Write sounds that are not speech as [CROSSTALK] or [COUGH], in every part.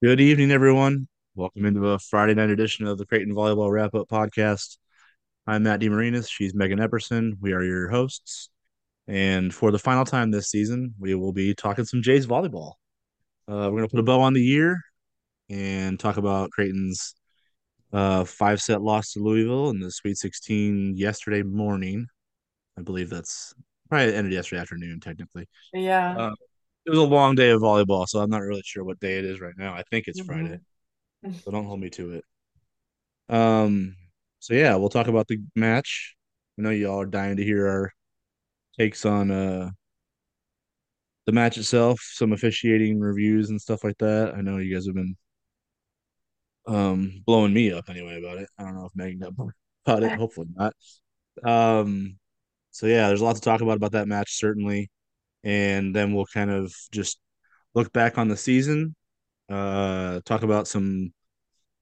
Good evening, everyone. Welcome into a Friday night edition of the Creighton Volleyball Wrap Up Podcast. I'm Matt DeMarinis. She's Megan Epperson. We are your hosts. And for the final time this season, we will be talking some Jays volleyball. Uh, we're going to put a bow on the year and talk about Creighton's uh, five set loss to Louisville in the Sweet 16 yesterday morning. I believe that's probably ended yesterday afternoon, technically. Yeah. Uh, it was a long day of volleyball, so I'm not really sure what day it is right now. I think it's Friday, Mhm. [LAUGHS] so don't hold me to it. Um, so yeah, we'll talk about the match. I know y'all are dying to hear our takes on uh the match itself, some officiating reviews and stuff like that. I know you guys have been um blowing me up anyway about it. I don't know if Megan got about it. [LAUGHS] Hopefully not. Um, so yeah, there's a lot to talk about about that match certainly, and then we'll kind of just look back on the season, uh, talk about some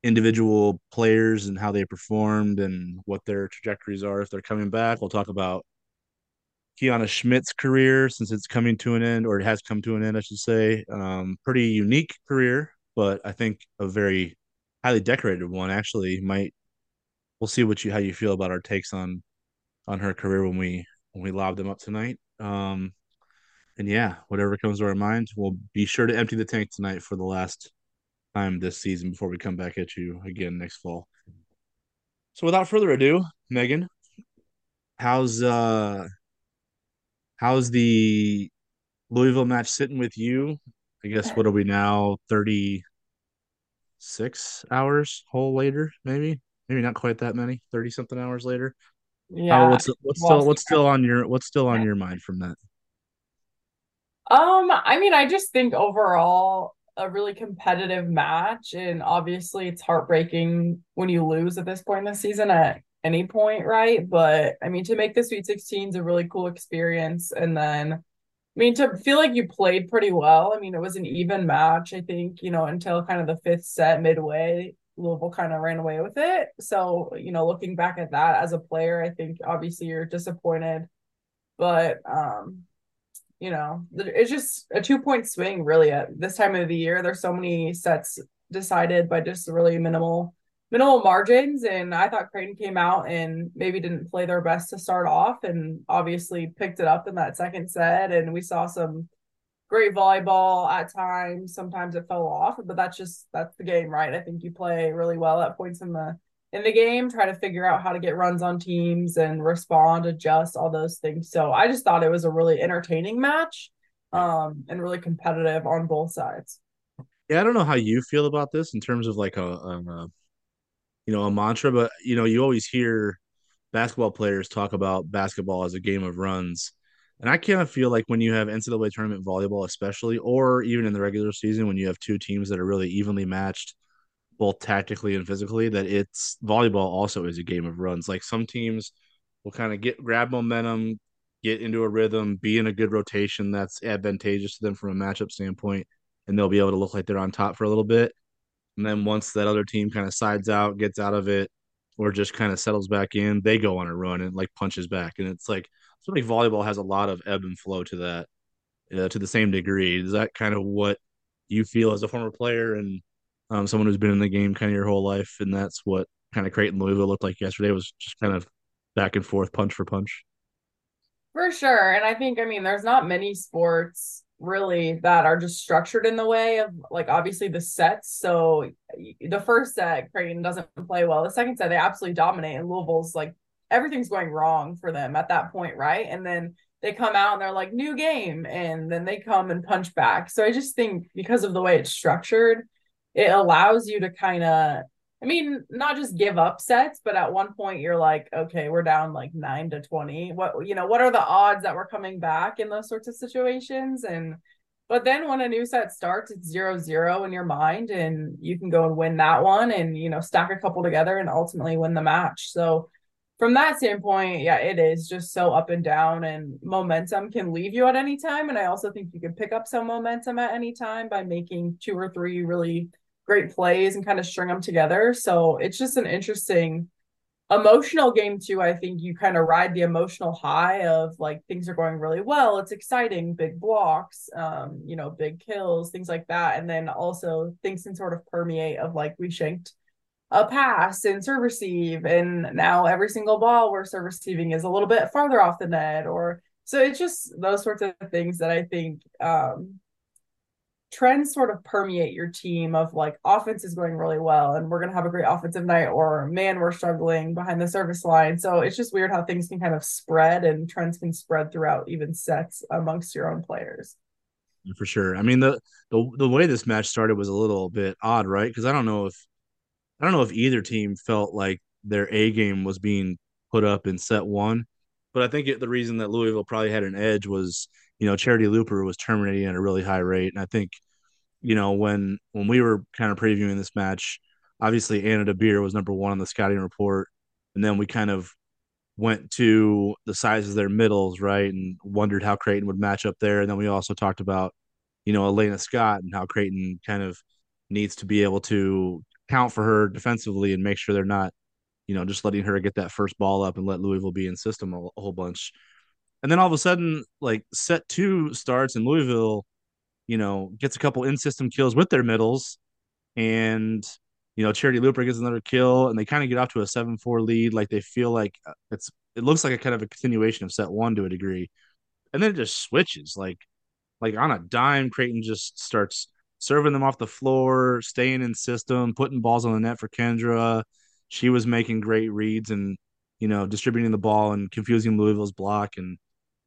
individual players and how they performed and what their trajectories are if they're coming back. We'll talk about Kiana Schmitt's career since it's coming to an end, or it has come to an end, I should say. Um, pretty unique career, but I think a very highly decorated one. Actually, might we'll see what you how you feel about our takes on on her career when we when we lob them up tonight. Um, and yeah, whatever comes to our mind, we'll be sure to empty the tank tonight for the last time this season before we come back at you again next fall. So without further ado, Megan, how's uh how's the Louisville match sitting with you. I guess what are we now? 36 hours whole later, maybe? Maybe not quite that many. 30 something hours later. How Yeah. what's what's still what's still on your what's still on your mind from that? Um, I mean, I just think overall a really competitive match, and obviously it's heartbreaking when you lose at this point in the season at any point, right? But I mean, to make the Sweet 16 is a really cool experience, and then I mean, to feel like you played pretty well. I mean, it was an even match, I think, you know, until kind of the fifth set midway, Louisville kind of ran away with it. So, you know, looking back at that as a player, I think obviously you're disappointed, but um you know, it's just a two point swing really at this time of the year. There's so many sets decided by just really minimal minimal margins. And I thought Creighton came out and maybe didn't play their best to start off and obviously picked it up in that second set. And we saw some great volleyball at times. Sometimes it fell off, but that's just that's the game, right? I think you play really well at points in the in the game, try to figure out how to get runs on teams and respond, adjust, all those things. So I just thought it was a really entertaining match um, and really competitive on both sides. Yeah, I don't know how you feel about this in terms of like a, a, a you know a mantra, but you know you always hear basketball players talk about basketball as a game of runs. And I kind of feel like when you have NCAA tournament volleyball, especially, or even in the regular season, when you have two teams that are really evenly matched, both tactically and physically, that it's volleyball also is a game of runs. Like some teams will kind of get grab momentum, get into a rhythm, be in a good rotation that's advantageous to them from a matchup standpoint, and they'll be able to look like they're on top for a little bit. And then once that other team kind of sides out, gets out of it, or just kind of settles back in, they go on a run and like punches back. And it's like something volleyball has a lot of ebb and flow to that uh, to the same degree. Is that kind of what you feel as a former player and um, someone who's been in the game kind of your whole life? And that's what kind of Creighton Louisville looked like yesterday was just kind of back and forth, punch for punch. For sure. And I think, I mean, there's not many sports really that are just structured in the way of like obviously the sets. So the first set, Creighton doesn't play well. The second set, they absolutely dominate, and Louisville's like everything's going wrong for them at that point, right? And then they come out and they're like, new game. And then they come and punch back. So I just think because of the way it's structured, it allows you to kind of I mean, not just give up sets, but at one point you're like, okay, we're down like nine to 20. What, you know, what are the odds that we're coming back in those sorts of situations? And, but then when a new set starts, it's zero zero in your mind and you can go and win that one and, you know, stack a couple together and ultimately win the match. So, from that standpoint, yeah, it is just so up and down, and momentum can leave you at any time. And I also think you can pick up some momentum at any time by making two or three really great plays and kind of string them together. So it's just an interesting emotional game too. I think you kind of ride the emotional high of like things are going really well. It's exciting, big blocks, um, you know, big kills, things like that. And then also things can sort of permeate of like we shanked a pass and serve receive, and now every single ball we're serve receiving is a little bit farther off the net, or so it's just those sorts of things that I think um, trends sort of permeate your team of like offense is going really well and we're going to have a great offensive night or man we're struggling behind the service line. So it's just weird how things can kind of spread and trends can spread throughout even sets amongst your own players. For sure. I mean the the, the way this match started was a little bit odd right? Because i don't know if i don't know if either team felt like their a game was being put up in set one but i think it, the reason that louisville probably had an edge was you know Charitie Luper was terminating at a really high rate. And i think you know, when when we were kind of previewing this match, obviously Anna DeBeer was number one on the scouting report, and then we kind of went to the size of their middles, right, and wondered how Creighton would match up there. And then we also talked about, you know, Elena Scott and how Creighton kind of needs to be able to count for her defensively and make sure they're not, you know, just letting her get that first ball up and let Louisville be in system a, a whole bunch. And then all of a sudden, like set two starts in Louisville you know, gets a couple in system kills with their middles. And, you know, Charitie Luper gets another kill and they kind of get off to a 7 4 lead. Like they feel like uh, it's, it looks like a kind of a continuation of set one to a degree. And then it just switches like, like on a dime, Creighton just starts serving them off the floor, staying in system, putting balls on the net for Kendra. She was making great reads and, you know, distributing the ball and confusing Louisville's block and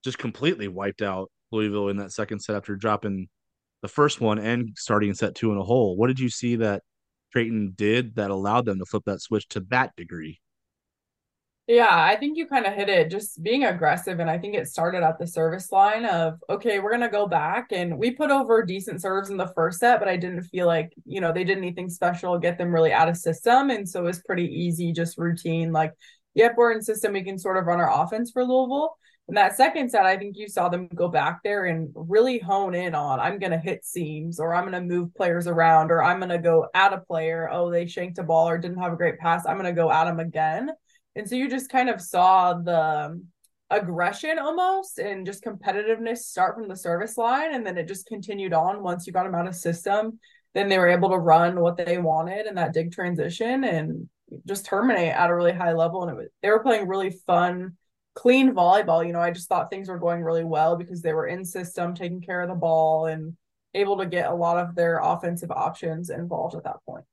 just completely wiped out Louisville in that second set after dropping the first one and starting set two in a hole. What did you see that Creighton did that allowed them to flip that switch to that degree? Yeah, I think you kind of hit it just being aggressive. And I think it started at the service line of, okay, we're going to go back. And we put over decent serves in the first set, but I didn't feel like, you know, they did anything special, get them really out of system. And so it was pretty easy, just routine. Like, yep, we're in system. We can sort of run our offense for Louisville. That second set, I think you saw them go back there and really hone in on I'm going to hit seams or I'm going to move players around or I'm going to go at a player. Oh, they shanked a ball or didn't have a great pass. I'm going to go at them again. And so you just kind of saw the um, aggression almost and just competitiveness start from the service line. And then it just continued on once you got them out of system. Then they were able to run what they wanted in that dig transition and just terminate at a really high level. And it was, they were playing really fun clean volleyball. You know, I just thought things were going really well because they were in system, taking care of the ball, and able to get a lot of their offensive options involved at that point.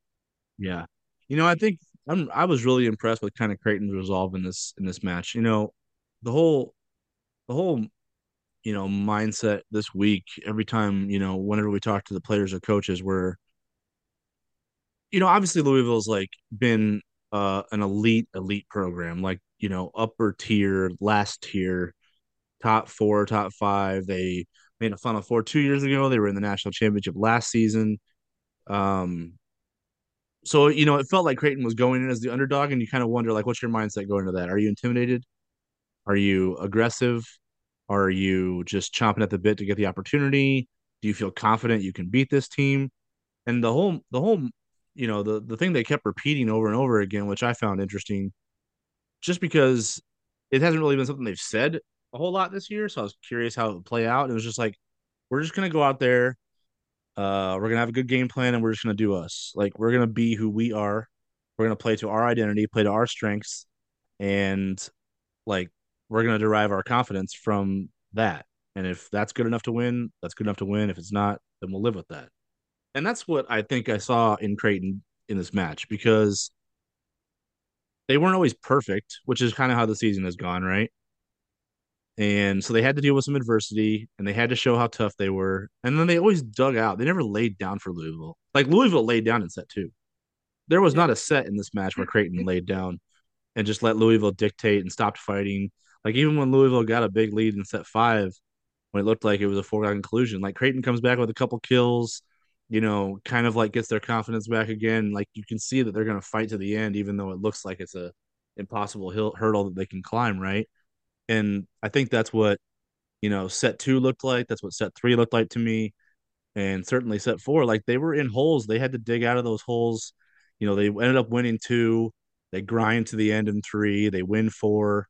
Yeah, you know, I think I'm I was really impressed with kind of Creighton's resolve in this in this match. You know, the whole the whole you know mindset this week. Every time you know, whenever we talk to the players or coaches, were you know, obviously Louisville's like been uh, an elite elite program. Like you know upper tier, last tier, top four, top five. They made a Final Four two years ago. They were in the national championship last season. Um, so you know it felt like Creighton was going in as the underdog, and you kind of wonder like, what's your mindset going to that? Are you intimidated? Are you aggressive? Are you just chomping at the bit to get the opportunity? Do you feel confident you can beat this team? And the whole the whole you know the the thing they kept repeating over and over again, which I found interesting, just because it hasn't really been something they've said a whole lot this year. So I was curious how it would play out. And it was just like, we're just gonna go out there, uh, we're gonna have a good game plan, and we're just gonna do us. Like we're gonna be who we are. We're gonna play to our identity, play to our strengths, and like we're gonna derive our confidence from that. And if that's good enough to win, that's good enough to win. If it's not, then we'll live with that. And that's what I think I saw in Creighton in this match because they weren't always perfect, which is kind of how the season has gone, right? And so they had to deal with some adversity and they had to show how tough they were. And then they always dug out. They never laid down for Louisville. Like Louisville laid down in set two. There was not a set in this match where Creighton laid down and just let Louisville dictate and stopped fighting. Like even when Louisville got a big lead in set five, when it looked like it was a foregone conclusion, like Creighton comes back with a couple kills, you know, kind of like gets their confidence back again. Like you can see that they're going to fight to the end, even though it looks like it's a impossible hill, hurdle that they can climb, right? And I think that's what you know set two looked like. That's what set three looked like to me, and certainly set four. Like they were in holes, they had to dig out of those holes. You know, they ended up winning two. They grind to the end in three. They win four.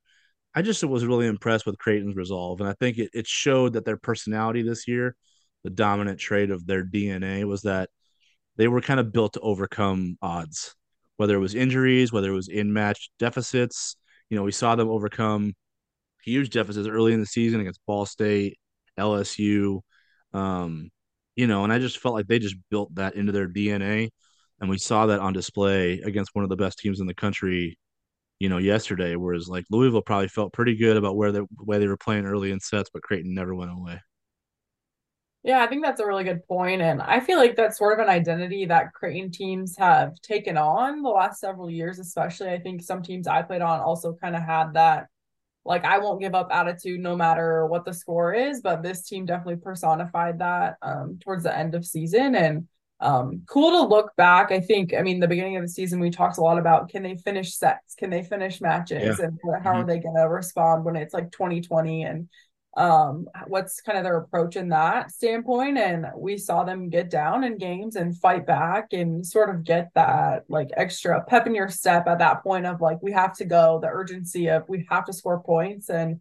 I just was really impressed with Creighton's resolve, and I think it, it showed that their personality this year, the dominant trait of their DNA, was that they were kind of built to overcome odds, whether it was injuries, whether it was in match deficits. You know, we saw them overcome huge deficits early in the season against Ball State, LSU. Um, you know, and I just felt like they just built that into their DNA. And we saw that on display against one of the best teams in the country, you know, yesterday. Whereas like Louisville probably felt pretty good about where the way they were playing early in sets, but Creighton never went away. Yeah, I think that's a really good point. And I feel like that's sort of an identity that Creighton teams have taken on the last several years, especially. I think some teams I played on also kind of had that, like, I won't give up attitude no matter what the score is. But this team definitely personified that um, towards the end of season. And um, cool to look back. I think, I mean, the beginning of the season, we talked a lot about can they finish sets? Can they finish matches? Yeah. And how mm-hmm. are they going to respond when it's like 2020 and um what's kind of their approach in that standpoint and we saw them get down in games and fight back and sort of get that like extra pep in your step at that point of like we have to go the urgency of we have to score points. And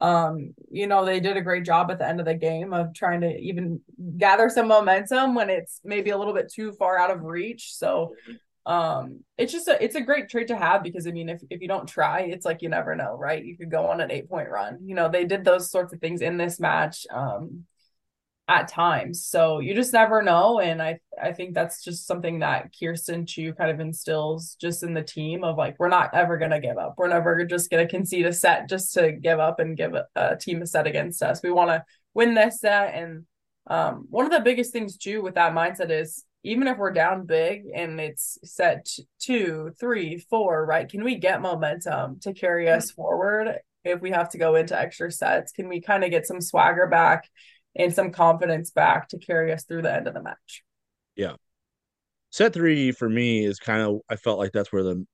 um you know they did a great job at the end of the game of trying to even gather some momentum when it's maybe a little bit too far out of reach. So um it's just a it's a great trait to have because i mean if, if you don't try it's like you never know right? You could go on an eight point run. You know they did those sorts of things in this match um at times. So you just never know and i i think that's just something that kirsten chu kind of instills just in the team of like we're not ever to give up. We're never just to concede a set just to give up and give a, a team a set against us. We want to win this set and um one of the biggest things too with that mindset is even if we're down big and it's set two, three, four, right? Can we get momentum to carry us mm-hmm. forward if we have to go into extra sets? Can we kind of get some swagger back and some confidence back to carry us through the end of the match? Yeah. Set three for me is kind of, I felt like that's where the,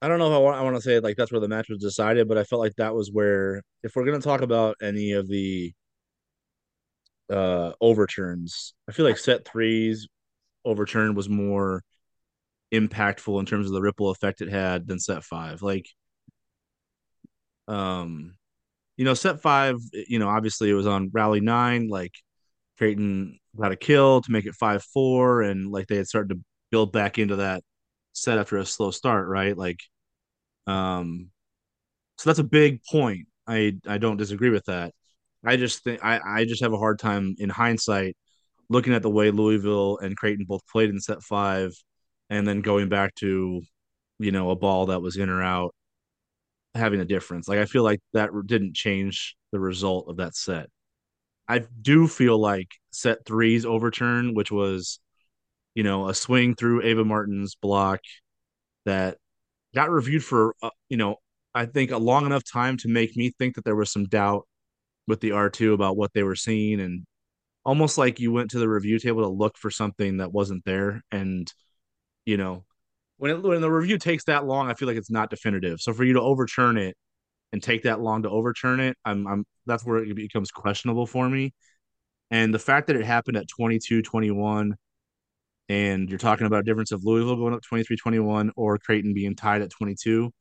I don't know if I want, I want to say like that's where the match was decided, but I felt like that was where, if we're going to talk about any of the uh overturns. I feel like set threes overturn was more impactful in terms of the ripple effect it had than set five. Like um you know, set five, you know, obviously it was on rally nine, like Creighton got a kill to make it five four, and like they had started to build back into that set after a slow start, right? Like um so that's a big point. I I don't disagree with that. I just think I, I just have a hard time in hindsight looking at the way Louisville and Creighton both played in set five and then going back to, you know, a ball that was in or out having a difference. Like I feel like that didn't change the result of that set. I do feel like set three's overturn, which was, you know, a swing through Ava Martin's block that got reviewed for, uh, you know, I think a long enough time to make me think that there was some doubt with the R2 about what they were seeing and almost like you went to the review table to look for something that wasn't there and you know when it, when the review takes that long I feel like it's not definitive. So for you to overturn it and take that long to overturn it I'm I'm that's where it becomes questionable for me. And the fact that it happened at 22 21 and you're talking about a difference of Louisville going up 23 21 or Creighton being tied at 22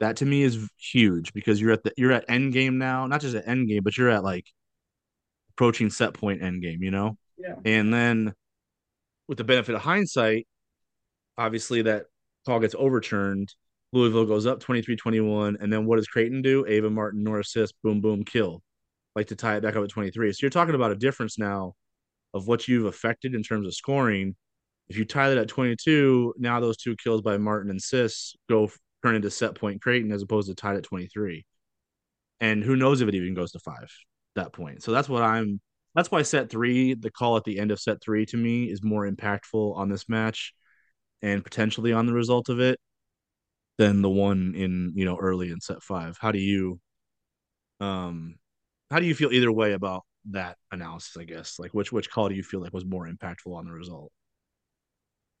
that to me is huge because you're at the you're at end game now, not just at end game, but you're at like approaching set point end game, you know? Yeah. And then with the benefit of hindsight, obviously that call gets overturned. Louisville goes up 23-21. And then what does Creighton do? Ava Martin, Norah Sis, boom, boom, kill. Like to tie it back up at 23. So you're talking about a difference now of what you've affected in terms of scoring. If you tie that at 22, now those two kills by Martin and Sis go turn into set point Creighton as opposed to tied at 23. And who knows if it even goes to five that point. So that's what I'm that's why set three, the call at the end of set three to me is more impactful on this match and potentially on the result of it than the one in, you know, early in set five. How do you um how do you feel either way about that analysis, I guess? Like which which call do you feel like was more impactful on the result?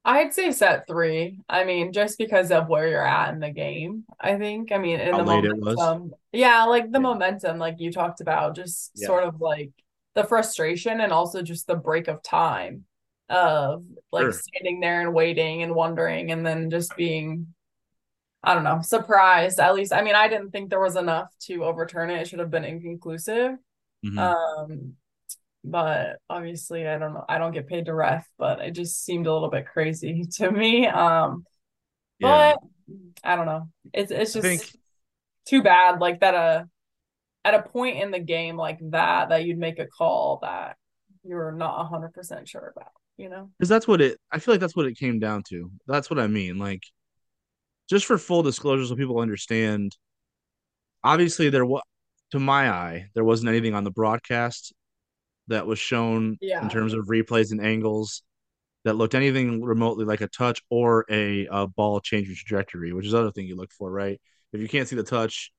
I'd say set three. I mean, just because of where you're at in the game. I think. I mean, in How the momentum. Yeah, like the yeah. momentum, like you talked about, just yeah. sort of like the frustration and also just the break of time of like Sure. standing there and waiting and wondering and then just being I don't know, surprised. At least I mean I didn't think there was enough to overturn it. It should have been inconclusive. Mhm. Um but obviously I don't know. I don't get paid to ref, but it just seemed a little bit crazy [LAUGHS] to me. Um Yeah. but I don't know. It's it's just think too bad like that uh at a point in the game like that that you'd make a call that you're not 100% sure about, you know? because that's what it. I feel like that's what it came down to. That's what I mean. Like, just for full disclosure, so people understand. Obviously, there was, to my eye, there wasn't anything on the broadcast that was shown in terms of replays and angles that looked anything remotely like a touch or a, a ball changing trajectory, which is the other thing you look for, right? If you can't see the touch,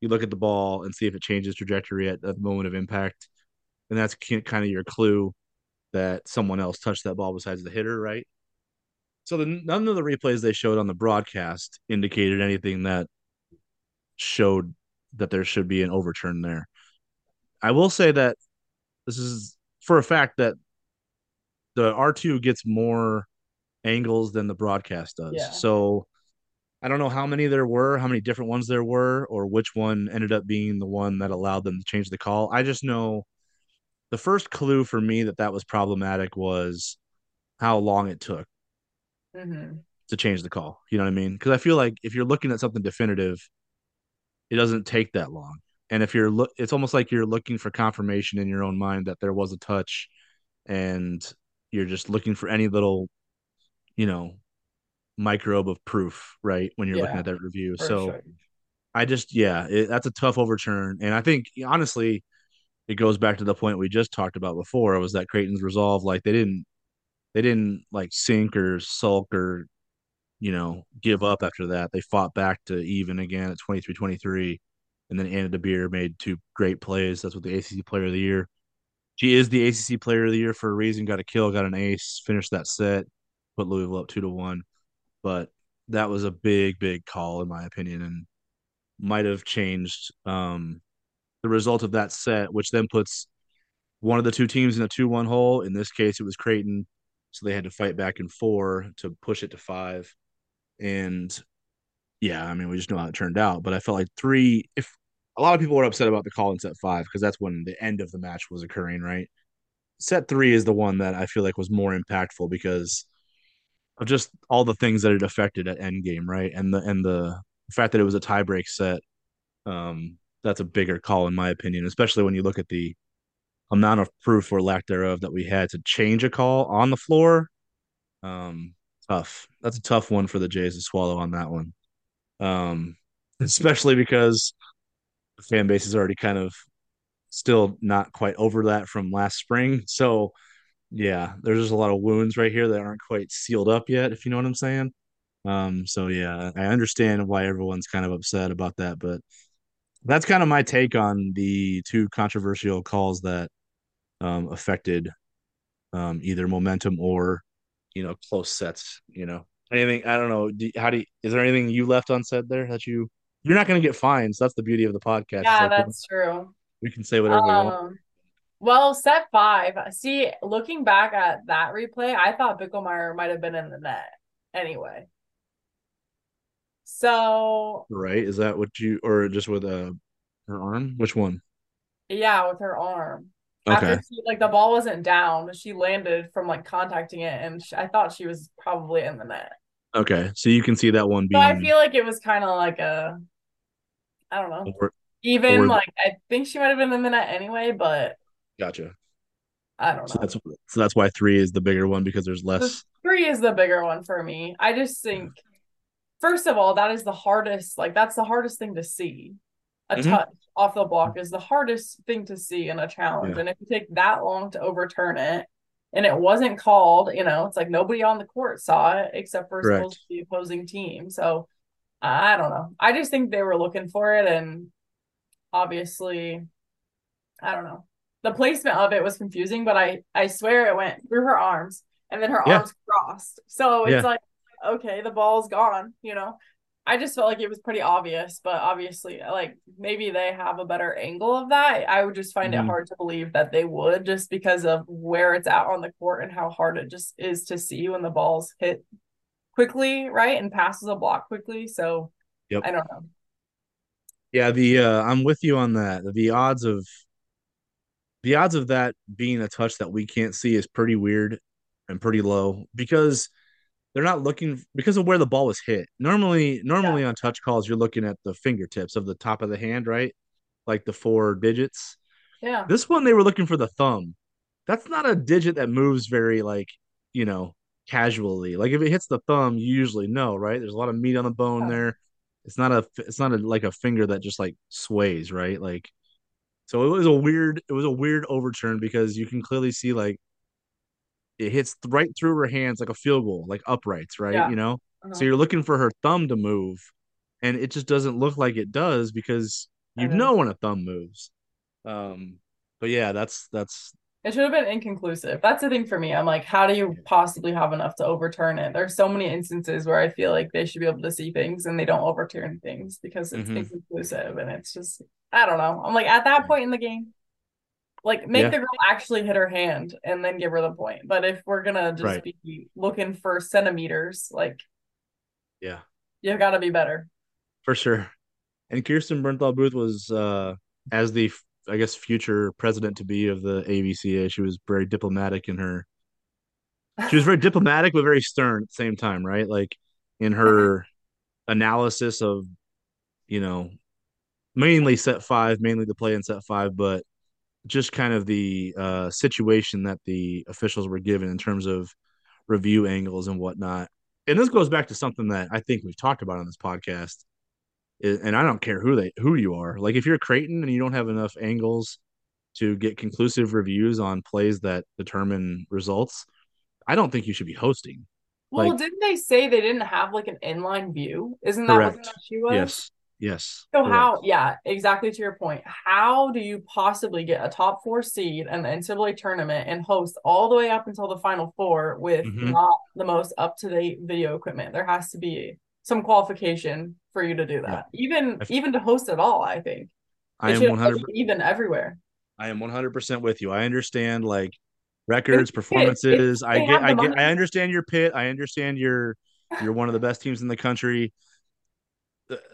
you look at the ball and see if it changes trajectory at, at the moment of impact, and that's kind of your clue that someone else touched that ball besides the hitter, right? So the, none of the replays they showed on the broadcast indicated anything that showed that there should be an overturn there. I will say that this is for a fact that the R2 gets more angles than the broadcast does. Yeah. So I don't know how many there were, how many different ones there were, or which one ended up being the one that allowed them to change the call. I just know the first clue for me that that was problematic was how long it took Mm-hmm. to change the call. You know what I mean? Because I feel like if you're looking at something definitive, it doesn't take that long. And if you're look, it's almost like you're looking for confirmation in your own mind that there was a touch, and you're just looking for any little, you know, microbe of proof, right? When you're looking at that review. So sure. I just, yeah, it, that's a tough overturn, and I think honestly, it goes back to the point we just talked about before. Was that Creighton's resolve, like they didn't, they didn't like sink or sulk or you know, give up after that. They fought back to even again at 23 23. And then Anna DeBeer made two great plays. That's what the ACC player of the year. She is the ACC player of the year for a reason. Got a kill, got an ace, finished that set, put Louisville up two to one. But that was a big, big call, in my opinion, and might have changed um, the result of that set, which then puts one of the two teams in a 2 1 hole. In this case, it was Creighton. So they had to fight back in four to push it to five. And yeah, I mean, we just know how it turned out. But I felt like three, if a lot of people were upset about the call in set five, because that's when the end of the match was occurring, right? Set three is the one that I feel like was more impactful because of just all the things that it affected at end game, right? And the and the fact that it was a tiebreak set, um, that's a bigger call in my opinion, especially when you look at the amount of proof or lack thereof that we had to change a call on the floor. Um, tough. That's a tough one for the Jays to swallow on that one. Um, especially because fan base is already kind of still not quite over that from last spring. So yeah, there's just a lot of wounds right here that aren't quite sealed up yet, if you know what I'm saying. Um, so yeah, I understand why everyone's kind of upset about that, but that's kind of my take on the two controversial calls that um, affected um, either momentum or you know close sets. You know, anything I don't know. Do, how do you, is there anything you left unsaid there that you you're not going to get fined? So that's the beauty of the podcast. Yeah, that's true. we can say whatever we want. Um, well, set five. See, looking back at that replay, I thought Bickelmeyer might have been in the net anyway. So Right? Is that what you or just with uh, her arm? Which one? yeah, with her arm. Okay. After she like the ball wasn't down, she landed from like contacting it, and she, I thought she was probably in the net. Okay. So you can see that one So I feel like it was kind of like a, I don't know, or, even or- like I think she might have been in the net anyway, but gotcha. I don't So know. that's so that's why three is the bigger one because there's The less. three is the bigger one for me. I just think, first of all, that is the hardest. Like that's the hardest thing to see. A Mhm. touch off the block is the hardest thing to see in a challenge, Yeah. and if you take that long to overturn it, and it wasn't called, you know, it's like nobody on the court saw it except for Correct. supposed to the opposing team. So I don't know. I just think they were looking for it, and obviously, I don't know. The placement of it was confusing, but I I swear it went through her arms and then her Yeah. arms crossed. So it's Yeah. like, okay, the ball's gone, you know. I just felt like it was pretty obvious, but obviously, like maybe they have a better angle of that. I would just find mm-hmm. it hard to believe that they would just because of where it's at on the court and how hard it just is to see when the balls hit quickly, right? And passes a block quickly. So yep. I don't know. Yeah, the uh I'm with you on that. The odds of the odds of that being a touch that we can't see is pretty weird and pretty low because they're not looking because of where the ball was hit. Normally, normally yeah. on touch calls, you're looking at the fingertips of the top of the hand, right? Like the four digits. Yeah. This one they were looking for the thumb. That's not a digit that moves very like, you know, casually. Like if it hits the thumb, you usually know, right? There's a lot of meat on the bone yeah. there. It's not a it's not a like a finger that just like sways, right? Like so it was a weird it was a weird overturn because you can clearly see like it hits right through her hands like a field goal, like uprights, right? Yeah. You know, uh-huh. so you're looking for her thumb to move, and it just doesn't look like it does because you know when a thumb moves. Um, but yeah, that's that's. It should have been inconclusive. That's the thing for me. I'm like, how do you possibly have enough to overturn it? There's so many instances where I feel like they should be able to see things and they don't overturn things because it's mm-hmm. inconclusive and it's just I don't know. I'm like at that point in the game, like make yeah. the girl actually hit her hand and then give her the point. But if we're gonna just right. be looking for centimeters, like yeah, you got to be better for sure. And Kirsten Bernthal Booth was uh as the I guess future president to be of the ABCA. She was very diplomatic in her. She was very diplomatic but very stern at the same time, right? Like in her analysis of, you know, mainly set five, mainly the play in set five, but just kind of the uh, situation that the officials were given in terms of review angles and whatnot. And this goes back to something that I think we've talked about on this podcast. And I don't care who they who you are. Like if you're Creighton and you don't have enough angles to get conclusive reviews on plays that determine results, I don't think you should be hosting. Well, like, didn't they say they didn't have like an inline view? Isn't that correct. what the issue was? Yes. Yes. So correct. how? Yeah, exactly to your point. How do you possibly get a top four seed in the NCAA tournament and host all the way up until the Final Four with mm-hmm. not the most up to date video equipment? There has to be some qualification for you to do that. Yeah. Even even to host at all, I think. I am one hundred even everywhere. I am one hundred percent with you. I understand like records, performances. I get, I get, I understand your Pitt. I understand you're you're one of the best teams in the country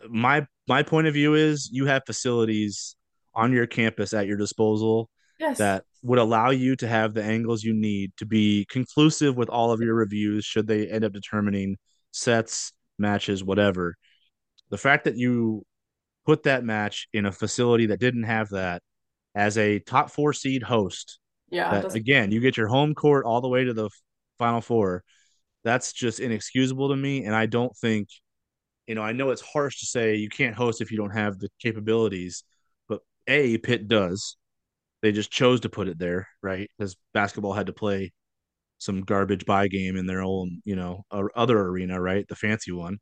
my my point of view is you have facilities on your campus at your disposal yes. that would allow you to have the angles you need to be conclusive with all of your reviews should they end up determining sets, matches, whatever. The fact that you put that match in a facility that didn't have that as a top 4 seed host. Yeah. That, again, you get your home court all the way to the final four. That's just inexcusable to me and I don't think you know, I know it's harsh to say you can't host if you don't have the capabilities, but A, Pitt does. They just chose to put it there, right? Because basketball had to play some garbage buy game in their own, you know, other arena, right? The fancy one.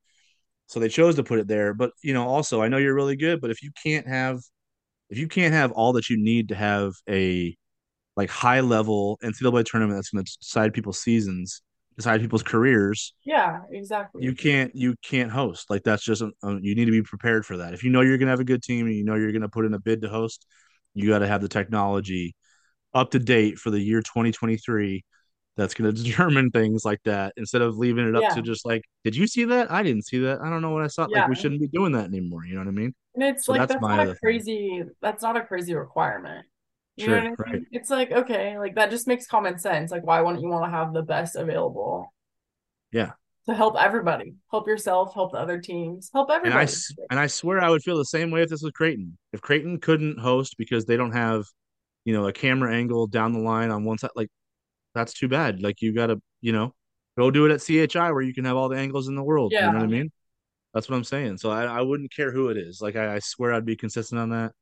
So they chose to put it there. But, you know, also, I know you're really good, but if you can't have, if you can't have all that you need to have a like high level NCAA tournament that's going to decide people's seasons, decide people's careers. Yeah, exactly. You can't you can't host like that's just a, a, you need to be prepared for that. If you know you're gonna have a good team and you know you're gonna put in a bid to host, you got to have the technology up to date for the year 2023 that's going [LAUGHS] to determine things like that instead of leaving it up yeah. to just like did you see that i didn't see that i don't know what i saw yeah. like we shouldn't be doing that anymore you know what i mean and it's so like that's, that's not a crazy thing. that's not a crazy requirement you sure, know what I mean? Right. It's like, okay, like that just makes common sense. Like, why wouldn't you want to have the best available? Yeah. To help everybody, help yourself, help the other teams, help everybody. And I, and I swear I would feel the same way if this was Creighton. If Creighton couldn't host because they don't have, you know, a camera angle down the line on one side, like that's too bad. Like you got to, you know, go do it at CHI where you can have all the angles in the world. Yeah. You know what I mean? That's what I'm saying. So I, I wouldn't care who it is. Like I, I swear I'd be consistent on that.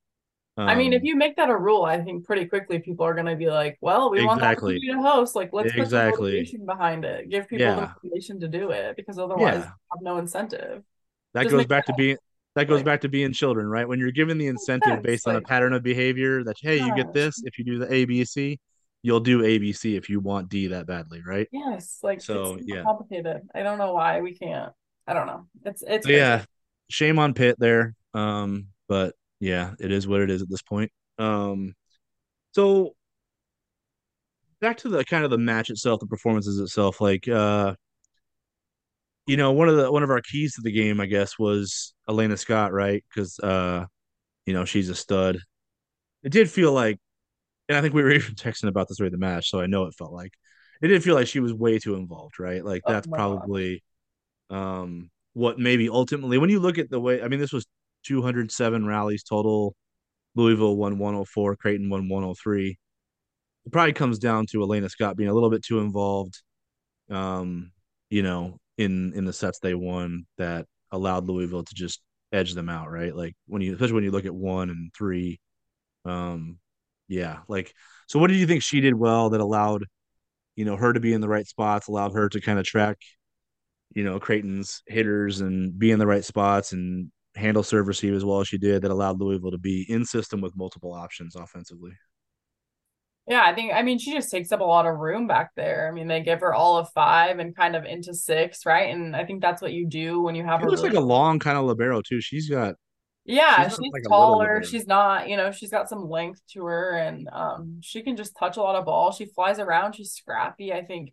Um, I mean, if um, you make that a rule, I think pretty quickly people are going to be like, "Well, we exactly. want that to host. Like, let's exactly. put motivation behind it. Give people yeah. the motivation to do it because otherwise, yeah. have no incentive." That Just goes back to being that goes back to being children, right? When you're given the incentive yes, based like, on a pattern of behavior that hey, you get this if you do the ABC, you'll do ABC if you want D that badly, right? Yes, like so yeah, complicated. I don't know why we can't. I don't know. It's it's yeah. shame on Pitt there. Um, but yeah, it is what it is at this point. Um, so back to the kind of the match itself, the performances itself, like uh, you know, one of the one of our keys to the game, I guess, was Elena Scott, right? Because uh, you know, she's a stud. It did feel like, and I think we were [LAUGHS] even texting about this during the match, so I know it felt like it did feel like she was way too involved, right? Like Oh that's my God. probably um what maybe ultimately when you look at the way I mean, this was 207 rallies total. Louisville won 104, Creighton won 103. It probably comes down to Elena Scott being a little bit too involved, um, you know, in in the sets they won that allowed Louisville to just edge them out, right? Like when you, especially when you look at one and three, um, yeah. Like, so what did you think she did well that allowed you know her to be in the right spots, allowed her to kind of track, you know, Creighton's hitters and be in the right spots and handle serve receive as well as she did that allowed Louisville to be in system with multiple options offensively. Yeah, I think I mean she just takes up a lot of room back there. I mean, they give her all of five and kind of into six, right? And I think that's what you do when you have She looks like a long kind of libero too. She's got Yeah, she's she's like taller. She's not, you know, she's got some length to her and um she can just touch a lot of ball. She flies around, she's scrappy. I think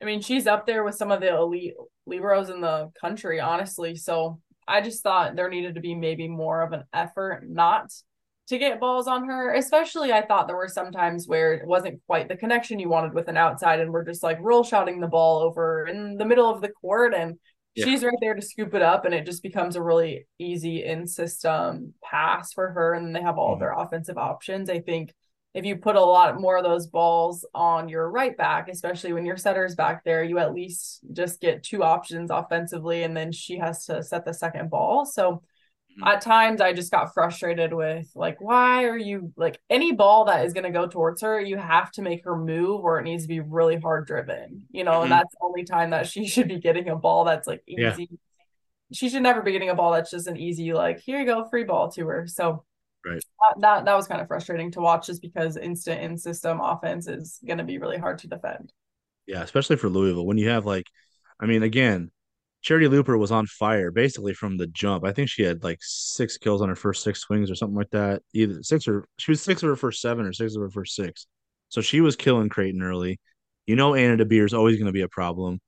I mean, she's up there with some of the elite liberos in the country, honestly. So I just thought there needed to be maybe more of an effort not to get balls on her. Especially, I thought there were some times where it wasn't quite the connection you wanted with an outside, and we're just like roll shotting the ball over in the middle of the court, and Yeah. she's right there to scoop it up, and it just becomes a really easy in system pass for her. And they have all Mhm. their offensive options. I think if you put a lot more of those balls on your right back, especially when your setter's back there, you at least just get two options offensively, and then she has to set the second ball. So Mhm. at times I just got frustrated with like, why are you like any ball that is going to go towards her, you have to make her move or it needs to be really hard driven, you know, and Mhm. that's the only time that she [LAUGHS] should be getting a ball that's like Yeah. easy. She should never be getting a ball that's just an easy, like, here you go, free ball to her. So Right. that that, that was kind of frustrating to watch just because instant in system offense is going to be really hard to defend. Yeah, especially for Louisville when you have like, I mean, again, Charitie Luper was on fire basically from the jump. I think she had like six kills on her first six swings or something like that. Either six or she was six of her first seven or six of her first six. So she was killing Creighton early. You know, Anna DeBeer is always going to be a problem.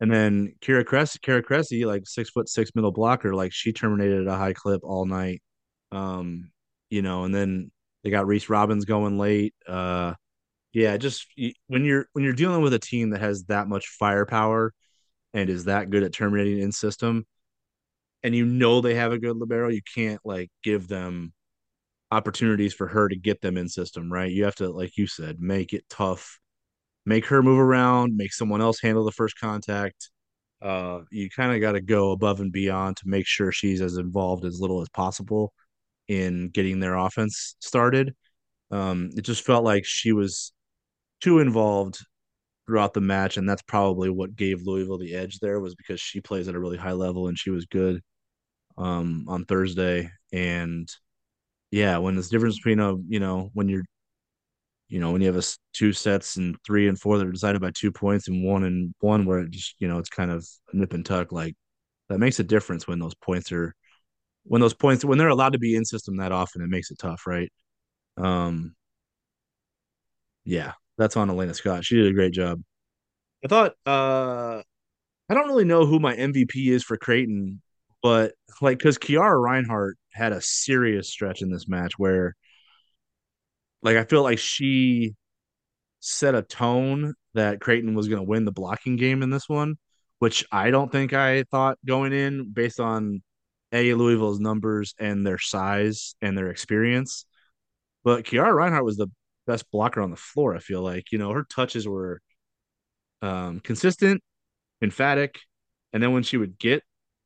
And then Cara Cresse, Cara Cresse, like six foot six middle blocker, like she terminated at a high clip all night. Um, you know, and then they got Reese Robbins going late. Uh, yeah, just when you're when you're dealing with a team that has that much firepower and is that good at terminating in system, and you know they have a good libero, you can't like give them opportunities for her to get them in system, right? You have to, like you said, make it tough, make her move around, make someone else handle the first contact. Uh, you kind of got to go above and beyond to make sure she's as involved as little as possible in getting their offense started. Um, it just felt like she was too involved throughout the match, and that's probably what gave Louisville the edge there was because she plays at a really high level and she was good um on Thursday. And yeah, when there's difference between a you know when you're you know when you have a two sets and three and four that are decided by two points and one and one where it just you know it's kind of nip and tuck like that makes a difference when those points are when those points when they're allowed to be in system that often it makes it tough right? Um yeah that's on Elena Scott. She did a great job. I thought uh I don't really know who my MVP is for Creighton, but like because Kiara Reinhardt had a serious stretch in this match where like I feel like she set a tone that Creighton was going to win the blocking game in this one, which I don't think I thought going in based on A Louisville's numbers and their size and their experience. But Kiara Reinhardt was the best blocker on the floor. I feel like you know her touches were um, consistent emphatic. And then when she would get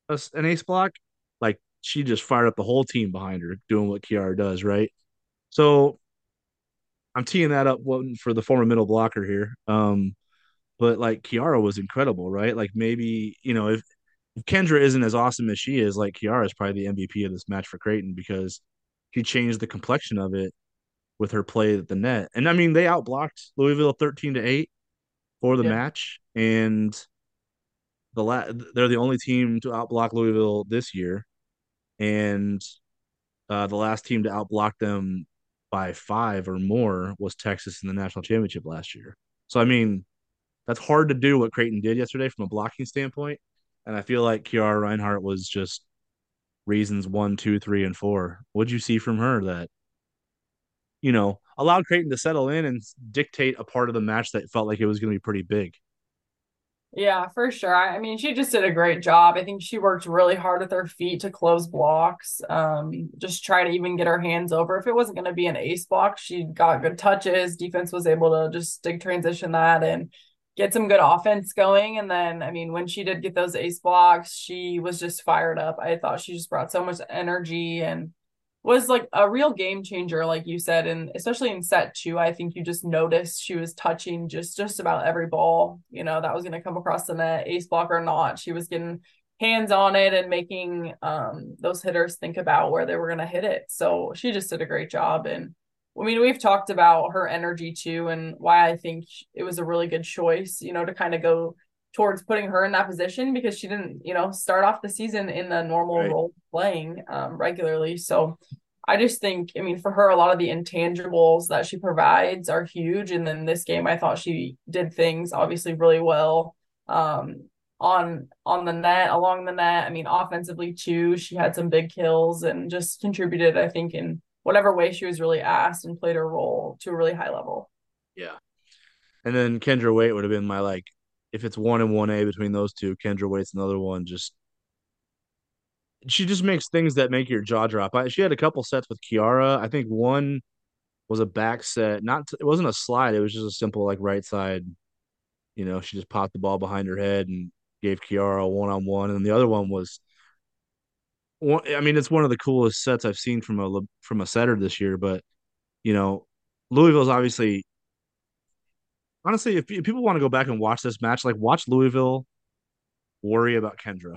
a, an ace block, like she just fired up the whole team behind her doing what Kiara does, right? So I'm teeing that up for the former middle blocker here. Um, but like Kiara was incredible, right? Like maybe, you know, if, if Kendra isn't as awesome as she is, like Kiara is probably the MVP of this match for Creighton because she changed the complexion of it with her play at the net. And I mean, they outblocked Louisville 13 to 8 for the Yeah. match. And the la- they're the only team to outblock Louisville this year. and uh, the last team to outblock them by five or more was Texas in the national championship last year. So I mean, that's hard to do what Creighton did yesterday from a blocking standpoint. And I feel like Kiara Reinhardt was just reasons one, two, three, and four. What'd you see from her that, you know, allowed Creighton to settle in and dictate a part of the match that felt like it was going to be pretty big? Yeah, for sure. I mean, she just did a great job. I think she worked really hard with her feet to close blocks. Um, just try to even get her hands over. If it wasn't going to be an ace block, she got good touches. Defense was able to just stick transition that and get some good offense going. And then, I mean, when she did get those ace blocks, she was just fired up. I thought she just brought so much energy and was like a real game changer, like you said, and especially in set two, I think you just noticed she was touching just just about every ball, you know, that was going to come across the net, ace block or not. She was getting hands on it and making um, those hitters think about where they were going to hit it. So she just did a great job. And I mean, we've talked about her energy too, and why I think it was a really good choice, you know, to kind of go towards putting her in that position because she didn't, you know, start off the season in the normal right. role playing um, regularly. So I just think, I mean, for her, a lot of the intangibles that she provides are huge. And then this game, I thought she did things obviously really well um, on on the net, along the net. I mean, offensively too, she had some big kills and just contributed, I think, in whatever way she was really asked and played her role to a really high level. Yeah. And then Kendra Wait would have been my like if it's one and one A between those two, Kendra Wait's another one. Just she just makes things that make your jaw drop. I, she had a couple sets with Kiara. I think one was a back set. Not it wasn't a slide. It was just a simple like right side. You know, she just popped the ball behind her head and gave Kiara a one on one, and the other one was. I mean, it's one of the coolest sets I've seen from a from a setter this year. But you know, Louisville's obviously honestly, if, if people want to go back and watch this match, like watch Louisville worry about Kendra.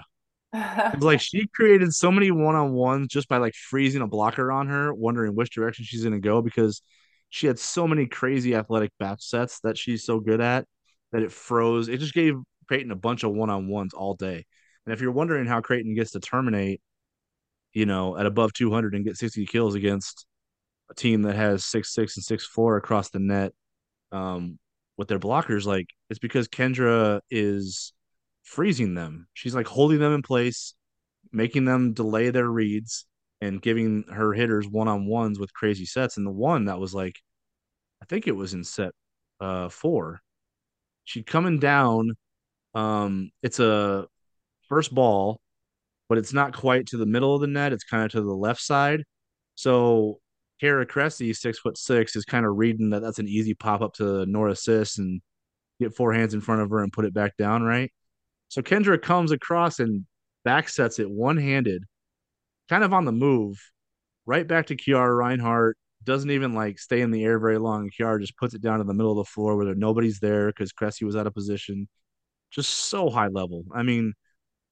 [LAUGHS] like she created so many one on ones just by like freezing a blocker on her, wondering which direction she's going to go because she had so many crazy athletic back sets that she's so good at that it froze. It just gave Creighton a bunch of one on ones all day. And if you're wondering how Creighton gets to terminate, you know, at above 200 and get 60 kills against a team that has six six and six four across the net, um, with their blockers, like it's because Kendra is freezing them. She's like holding them in place, making them delay their reads, and giving her hitters one on ones with crazy sets. And the one that was like, I think it was in set uh four. She'd coming down. Um, it's a first ball, but it's not quite to the middle of the net. It's kind of to the left side. So Cara Cresse, six foot six, is kind of reading that that's an easy pop up to Norah Sis and get four hands in front of her and put it back down, right? So Kendra comes across and back sets it one handed, kind of on the move, right back to Kiara Reinhardt. Doesn't even like stay in the air very long. Kiara just puts it down in the middle of the floor where nobody's there because Cresse was out of position. Just so high level. I mean,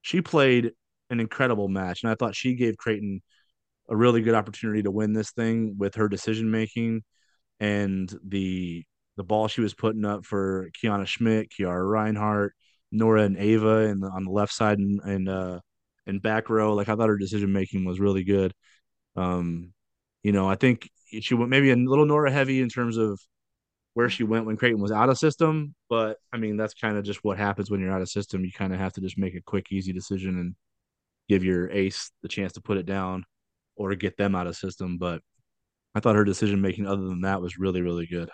she played an incredible match, and I thought she gave Creighton a really good opportunity to win this thing with her decision making and the the ball she was putting up for Kiana Schmitt, Kiara Reinhardt, Norah and Ava and on the left side and and uh and back row. Like I thought her decision making was really good. Um, you know, I think she went maybe a little Norah heavy in terms of where she went when Creighton was out of system, but I mean that's kind of just what happens when you're out of system. You kind of have to just make a quick, easy decision and give your ace the chance to put it down or get them out of system. But I thought her decision making, other than that, was really, really good.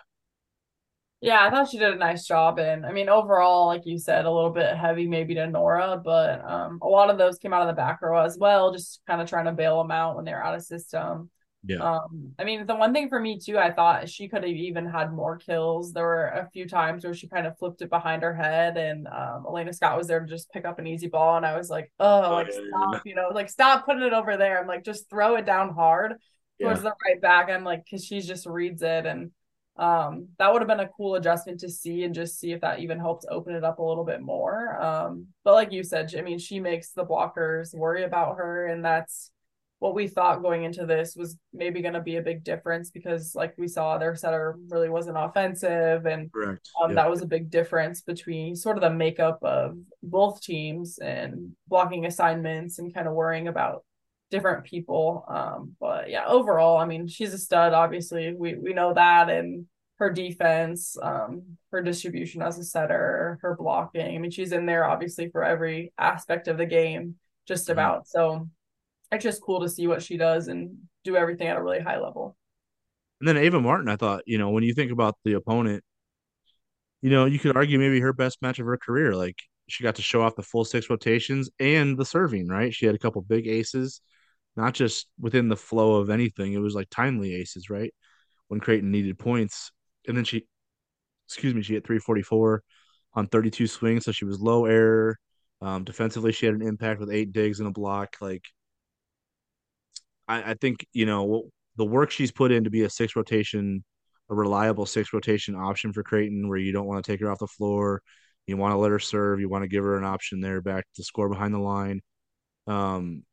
Yeah, I thought she did a nice job. And I mean, overall, like you said, a little bit heavy maybe to Norah, but um, a lot of those came out of the back row as well, just kind of trying to bail them out when they're out of system. Yeah. Um, I mean, the one thing for me too, I thought she could have even had more kills. There were a few times where she kind of flipped it behind her head, and um, Elena Scott was there to just pick up an easy ball, and I was like, oh, like stop, you know, like stop putting it over there. I'm like, just throw it down hard towards yeah. the right back. I'm like, because she just reads it, and um, that would have been a cool adjustment to see and just see if that even helped open it up a little bit more. Um, but like you said, I mean, she makes the blockers worry about her, and that's what we thought going into this was maybe going to be a big difference because, like we saw, their setter really wasn't offensive, and um, that was a big difference between sort of the makeup of both teams and blocking assignments and kind of worrying about different people. Um, but yeah, overall, I mean, she's a stud. Obviously, we we know that, and her defense, um, her distribution as a setter, her blocking. I mean, she's in there obviously for every aspect of the game, just mm-hmm. about. Mm-hmm. So it's just cool to see what she does and do everything at a really high level. And then Ava Martin, I thought, you know, when you think about the opponent, you know, you could argue maybe her best match of her career. Like she got to show off the full six rotations and the serving, right? She had a couple big aces, not just within the flow of anything. It was like timely aces, right? When Creighton needed points. And then she, excuse me, she had 344 on 32 swings. So she was low error. Um, defensively, she had an impact with eight digs and a block. Like, I, I think, you know, the work she's put in to be a six rotation, a reliable six rotation option for Creighton, where you don't want to take her off the floor, you want to let her serve, you want to give her an option there back to score behind the line. Um,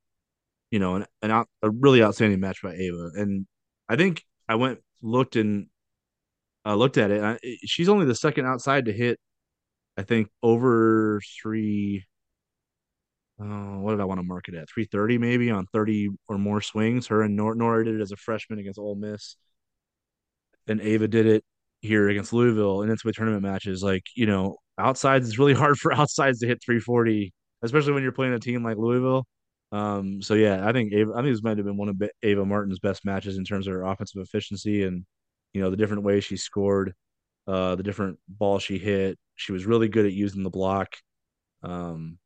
you know, an, an out, a really outstanding match by Ava, and I think I went looked and uh, looked at it. I, she's only the second outside to hit, I think, over three uh, what did I want to mark it at? 330 maybe on 30 or more swings. Her and Nor- Norah did it as a freshman against Ole Miss. And Ava did it here against Louisville in NCAA tournament matches. Like, you know, outsides is really [LAUGHS] hard for outsides to hit 340, especially when you're playing a team like Louisville. Um, so yeah, I think Ava, I think this might have been one of Ava Martin's best matches in terms of her offensive efficiency and you know the different ways she scored, uh, the different balls she hit. She was really good at using the block. Um,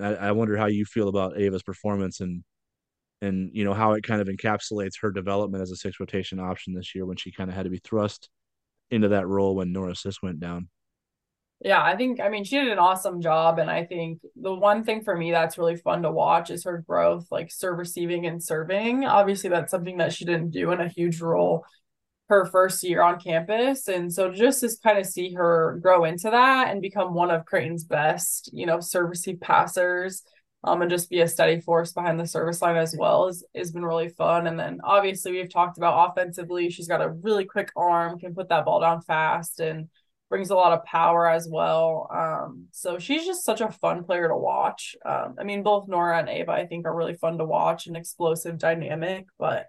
I, I wonder how you feel about Ava's performance and and you know how it kind of encapsulates her development as a six rotation option this year when she kind of had to be thrust into that role when Norah Sis went down. Yeah, I think I mean she did an awesome job, and I think the one thing for me that's really fun to watch is her growth, like serve receiving and serving. Obviously, that's something that she didn't do in a huge role her first year on campus. And so just to kind of see her grow into that and become one of Creighton's best, you know, serve receive passers, um, and just be a steady force behind the service line as well is has been really fun. And then obviously we've talked about offensively, she's got a really quick arm, can put that ball down fast and brings a lot of power as well. Um, so she's just such a fun player to watch. Um, I mean, both Norah and Ava, I think, are really fun to watch and explosive, dynamic, but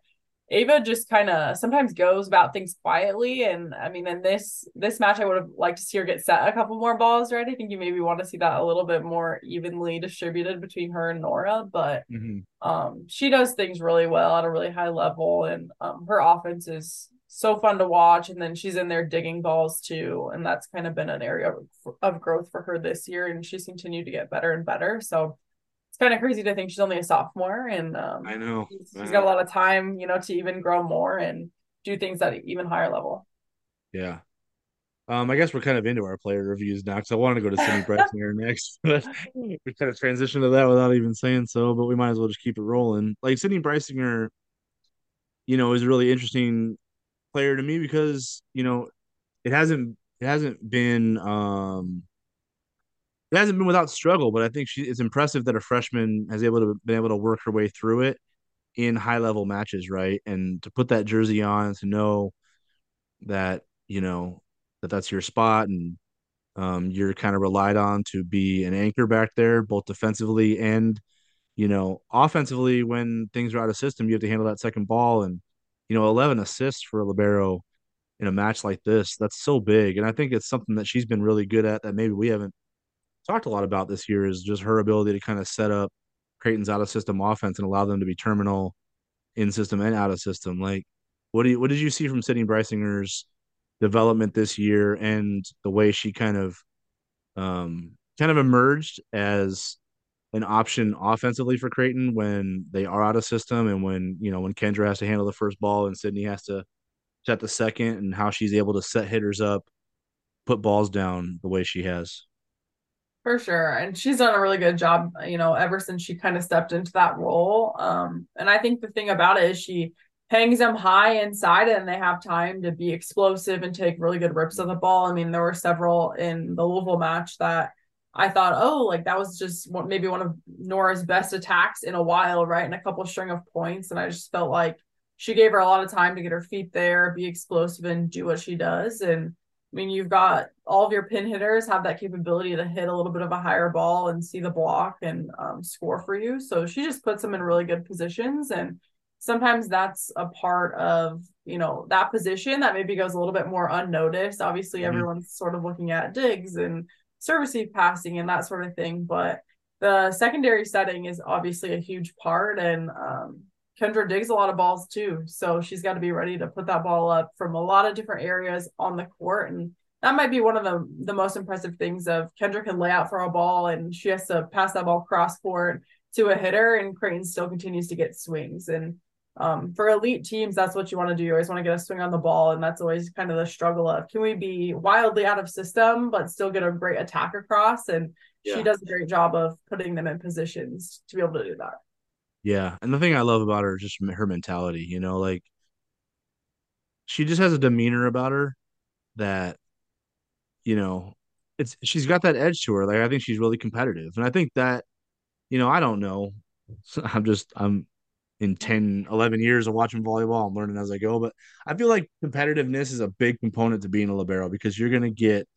Ava just kind of sometimes goes about things quietly. And I mean, in this this match, I would have liked to see her get set a couple more balls, right? I think you maybe want to see that a little bit more evenly distributed between her and Norah, but mm-hmm. um, she does things really well at a really high level, and um, her offense is so fun to watch. And then she's in there digging balls too, and that's kind of been an area of, of growth for her this year, and she's continued to get better and better. So kind of crazy to think she's only a sophomore and um, I know she's, she's got a lot of time, you know, to even grow more and do things at an even higher level. Yeah. Um, I guess we're kind of into our player reviews now because I wanted to go to Sydney Brysinger [LAUGHS] next, but we kind of transitioned to that without even saying so. But we might as well just keep it rolling. Like Sydney Brysinger, you know, is a really interesting player to me because you know it hasn't it hasn't been um it hasn't been without struggle, but I think she it's impressive that a freshman has able to been able to work her way through it in high level matches, right? And to put that jersey on to know that you know that that's your spot and um, you're kind of relied on to be an anchor back there, both defensively and you know offensively. When things are out of system, you have to handle that second ball, and you know 11 assists for a libero in a match like this. That's so big, and I think it's something that she's been really good at that maybe we haven't talked a lot about this year is just her ability to kind of set up Creighton's out of system offense and allow them to be terminal in system and out of system. Like, what do you what did you see from Sydney Brysinger's development this year and the way she kind of um kind of emerged as an option offensively for Creighton when they are out of system and when you know when Kendra has to handle the first ball and Sydney has to set the second and how she's able to set hitters up, put balls down the way she has. For sure. And she's done a really good job, you know, ever since she kind of stepped into that role. Um, and I think the thing about it is she hangs them high inside and they have time to be explosive and take really good rips of the ball. I mean, there were several in the Louisville match that I thought, oh, like that was just maybe one of Norah's best attacks in a while, right? And a couple string of points. And I just felt like she gave her a lot of time to get her feet there, be explosive, and do what she does. And I mean, you've got all of your pin hitters have that capability to hit a little bit of a higher ball and see the block and um, score for you. So she just puts them in really good positions. And sometimes that's a part of, you know, that position that maybe goes a little bit more unnoticed. Obviously, mm-hmm. everyone's sort of looking at digs and service passing and that sort of thing. But the secondary setting is obviously a huge part. And um, Kendra digs a lot of balls too. So she's got to be ready to put that ball up from a lot of different areas on the court. And that might be one of the, the most impressive things of Kendra can lay out for a ball and she has to pass that ball cross court to a hitter and Creighton still continues to get swings. And um, for elite teams, that's what you want to do. You always want to get a swing on the ball. And that's always kind of the struggle of can we be wildly out of system, but still get a great attack across? And yeah. she does a great job of putting them in positions to be able to do that. Yeah, and the thing I love about her is just her mentality. You know, like she just has a demeanor about her that, you know, it's she's got that edge to her. Like I think she's really competitive, and I think that, you know, I don't know. [LAUGHS] I'm just I'm in 10 11 years of watching volleyball i'm learning as i go but i feel like competitiveness is a big component to being a libero because you're going to get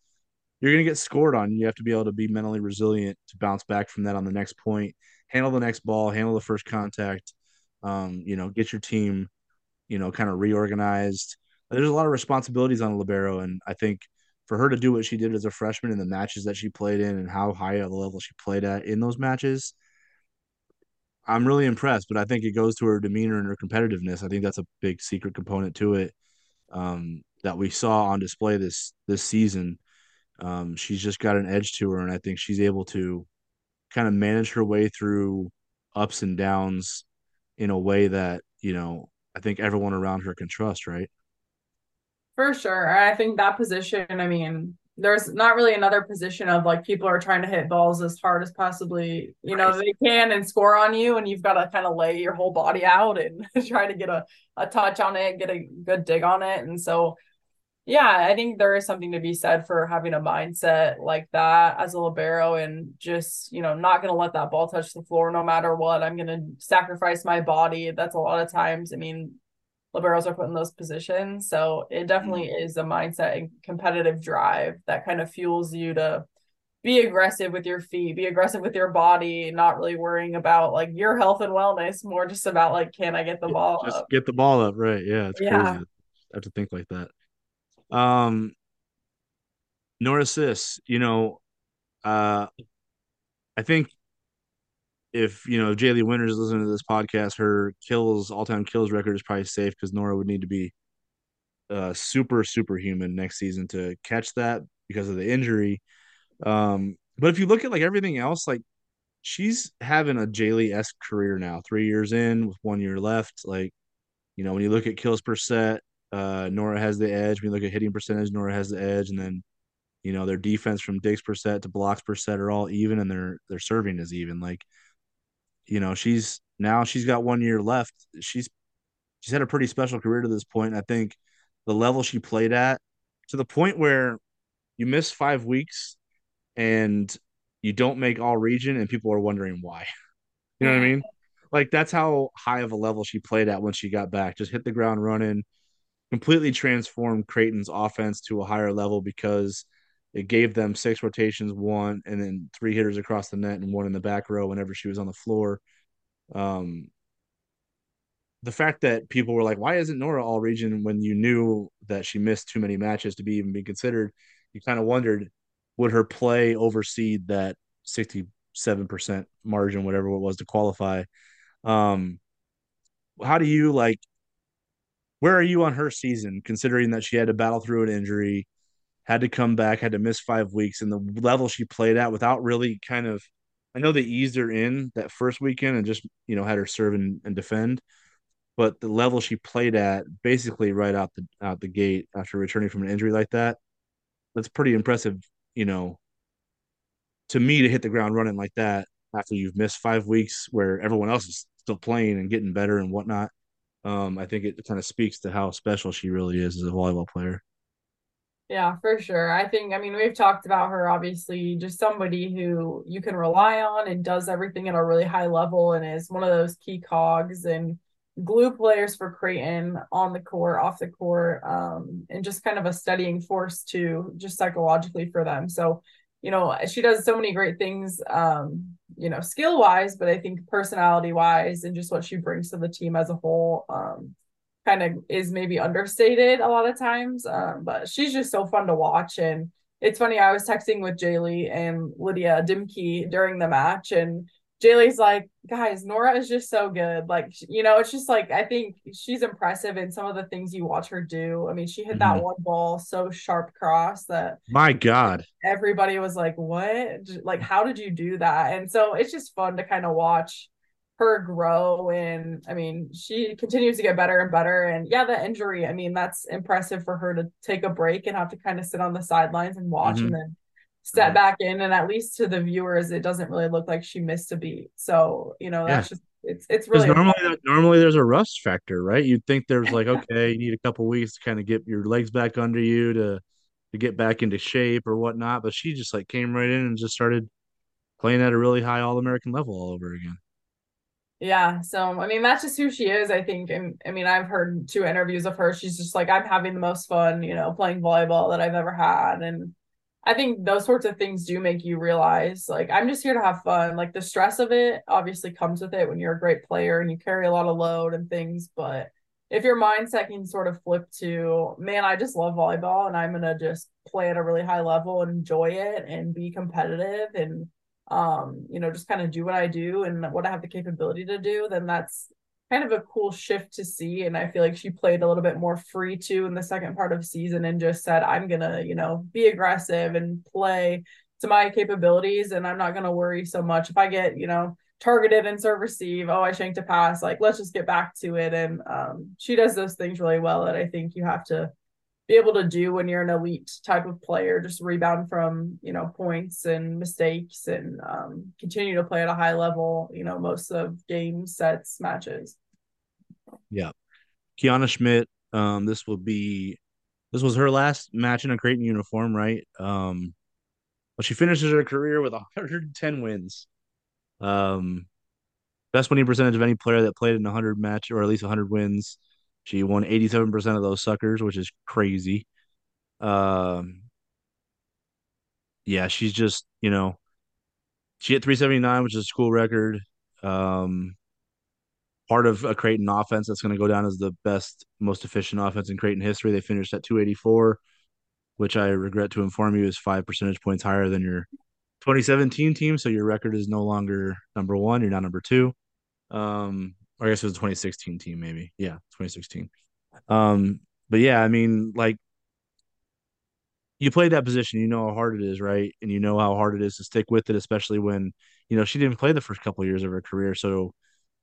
you're going to get scored on you have to be able to be mentally resilient to bounce back from that on the next point handle the next ball, handle the first contact, um, you know, get your team, you know, kind of reorganized. There's a lot of responsibilities on a libero, and I think for her to do what she did as a freshman in the matches that she played in and how high of a level she played at in those matches, I'm really impressed. But I think it goes to her demeanor and her competitiveness. I think that's a big secret component to it um, that we saw on display this this season. Um, she's just got an edge to her, and I think she's able to kind of manage her way through ups and downs in a way that you know I think everyone around her can trust, right? For sure. I think that position, I mean, there's not really another position of like people are trying to hit balls as hard as possibly, you know, they can and score on you. And you've got to kind of lay your whole body out and [LAUGHS] try to get a, a touch on it, get a good dig on it. And so yeah, I think there is something to be said for having a mindset like that as a libero and just, you know, not going to let that ball touch the floor no matter what. I'm going to sacrifice my body. That's a lot of times. I mean, liberos are put in those positions. So it definitely mm-hmm. is a mindset and competitive drive that kind of fuels you to be aggressive with your feet, be aggressive with your body, not really worrying about like your health and wellness, more just about like, can I get the ball just up? Get the ball up, right. Yeah. It's yeah. crazy. I have to think like that. Um, Norah Sis, you know, uh, I think if you know Jaylee Winters is listening to this podcast, her kills all time kills record is probably safe because Norah would need to be uh, super superhuman next season to catch that because of the injury. Um, but if you look at like everything else, like she's having a Jaylee esque career now, three years in with one year left. Like, you know, when you look at kills per set, uh, Norah has the edge. When you look at hitting percentage, Norah has the edge, and then you know their defense from digs per set to blocks per set are all even, and their their serving is even. Like, you know, she's now she's got one year left. She's she's had a pretty special career to this point. I think the level she played at to the point where you miss five weeks and you don't make all region, and people are wondering why. [LAUGHS] You know what I mean? Like that's how high of a level she played at when she got back. Just hit the ground running completely transformed Creighton's offense to a higher level because it gave them six rotations, one, and then three hitters across the net and one in the back row whenever she was on the floor. Um, the fact that people were like, why isn't Norah all region when you knew that she missed too many matches to be even be considered? You kind of wondered, would her play overseed that 67% margin, whatever it was to qualify? Um, how do you like where are you on her season, considering that she had to battle through an injury, had to come back, had to miss five weeks, and the level she played at without really kind of I know they eased her in that first weekend and just, you know, had her serve and, and defend. But the level she played at basically right out the out the gate after returning from an injury like that, that's pretty impressive, you know, to me to hit the ground running like that after you've missed five weeks where everyone else is still playing and getting better and whatnot um, I think it kind of speaks to how special she really is as a volleyball player. Yeah, for sure. I think, I mean, we've talked about her obviously, just somebody who you can rely on and does everything at a really high level and is one of those key cogs. And glue players for Creighton on the court, off the court, um, and just kind of a studying force too, just psychologically for them. So, you know, she does so many great things, um, you know, skill wise, but I think personality wise and just what she brings to the team as a whole, um, kind of is maybe understated a lot of times. Um, but she's just so fun to watch. And it's funny, I was texting with Jaylee and Lydia Dimke during the match, and Jaylee's like, guys, Norah is just so good. Like, you know, it's just like I think she's impressive in some of the things you watch her do. I mean, she hit that mm-hmm. one ball so sharp cross that my God, everybody was like, What? Like, how did you do that? And so it's just fun to kind of watch her grow and I mean she continues to get better and better and yeah the injury I mean that's impressive for her to take a break and have to kind of sit on the sidelines and watch mm-hmm. and then step mm-hmm. back in and at least to the viewers it doesn't really look like she missed a beat so you know that's yeah. just it's it's really normally normally there's a rust factor right you'd think there's like [LAUGHS] okay you need a couple weeks to kind of get your legs back under you to to get back into shape or whatnot but she just like came right in and just started playing at a really high all-american level all over again yeah. So, I mean, that's just who she is, I think. And I mean, I've heard two interviews of her. She's just like, I'm having the most fun, you know, playing volleyball that I've ever had. And I think those sorts of things do make you realize, like, I'm just here to have fun. Like, the stress of it obviously comes with it when you're a great player and you carry a lot of load and things. But if your mindset can sort of flip to, man, I just love volleyball and I'm to just play at a really high level and enjoy it and be competitive and um, you know, just kind of do what I do and what I have the capability to do, then that's kind of a cool shift to see. And I feel like she played a little bit more free too in the second part of season and just said, I'm gonna, you know, be aggressive and play to my capabilities and I'm not gonna worry so much if I get, you know, targeted and serve receive, oh I shanked a pass, like let's just get back to it. And um she does those things really well that I think you have to be able to do when you're an elite type of player, just rebound from, you know, points and mistakes and um, continue to play at a high level, you know, most of games, sets, matches. Yeah. Kiana Schmitt, um, this will be this was her last match in a Creighton uniform, right? Um, but she finishes her career with 110 wins. Um, best winning percentage of any player that played in 100 match or at least 100 wins. She won 87% of those suckers, which is crazy. Um, yeah, she's just, you know, she hit 379, which is a school record. Um, part of a Creighton offense that's going to go down as the best, most efficient offense in Creighton history. They finished at 284, which I regret to inform you is five percentage points higher than your 2017 team. So your record is no longer number one. You're now number two. Um, I guess it was a 2016 team, maybe. Yeah, 2016. Um, but yeah, I mean, like you played that position, you know how hard it is, right? And you know how hard it is to stick with it, especially when you know she didn't play the first couple of years of her career. So,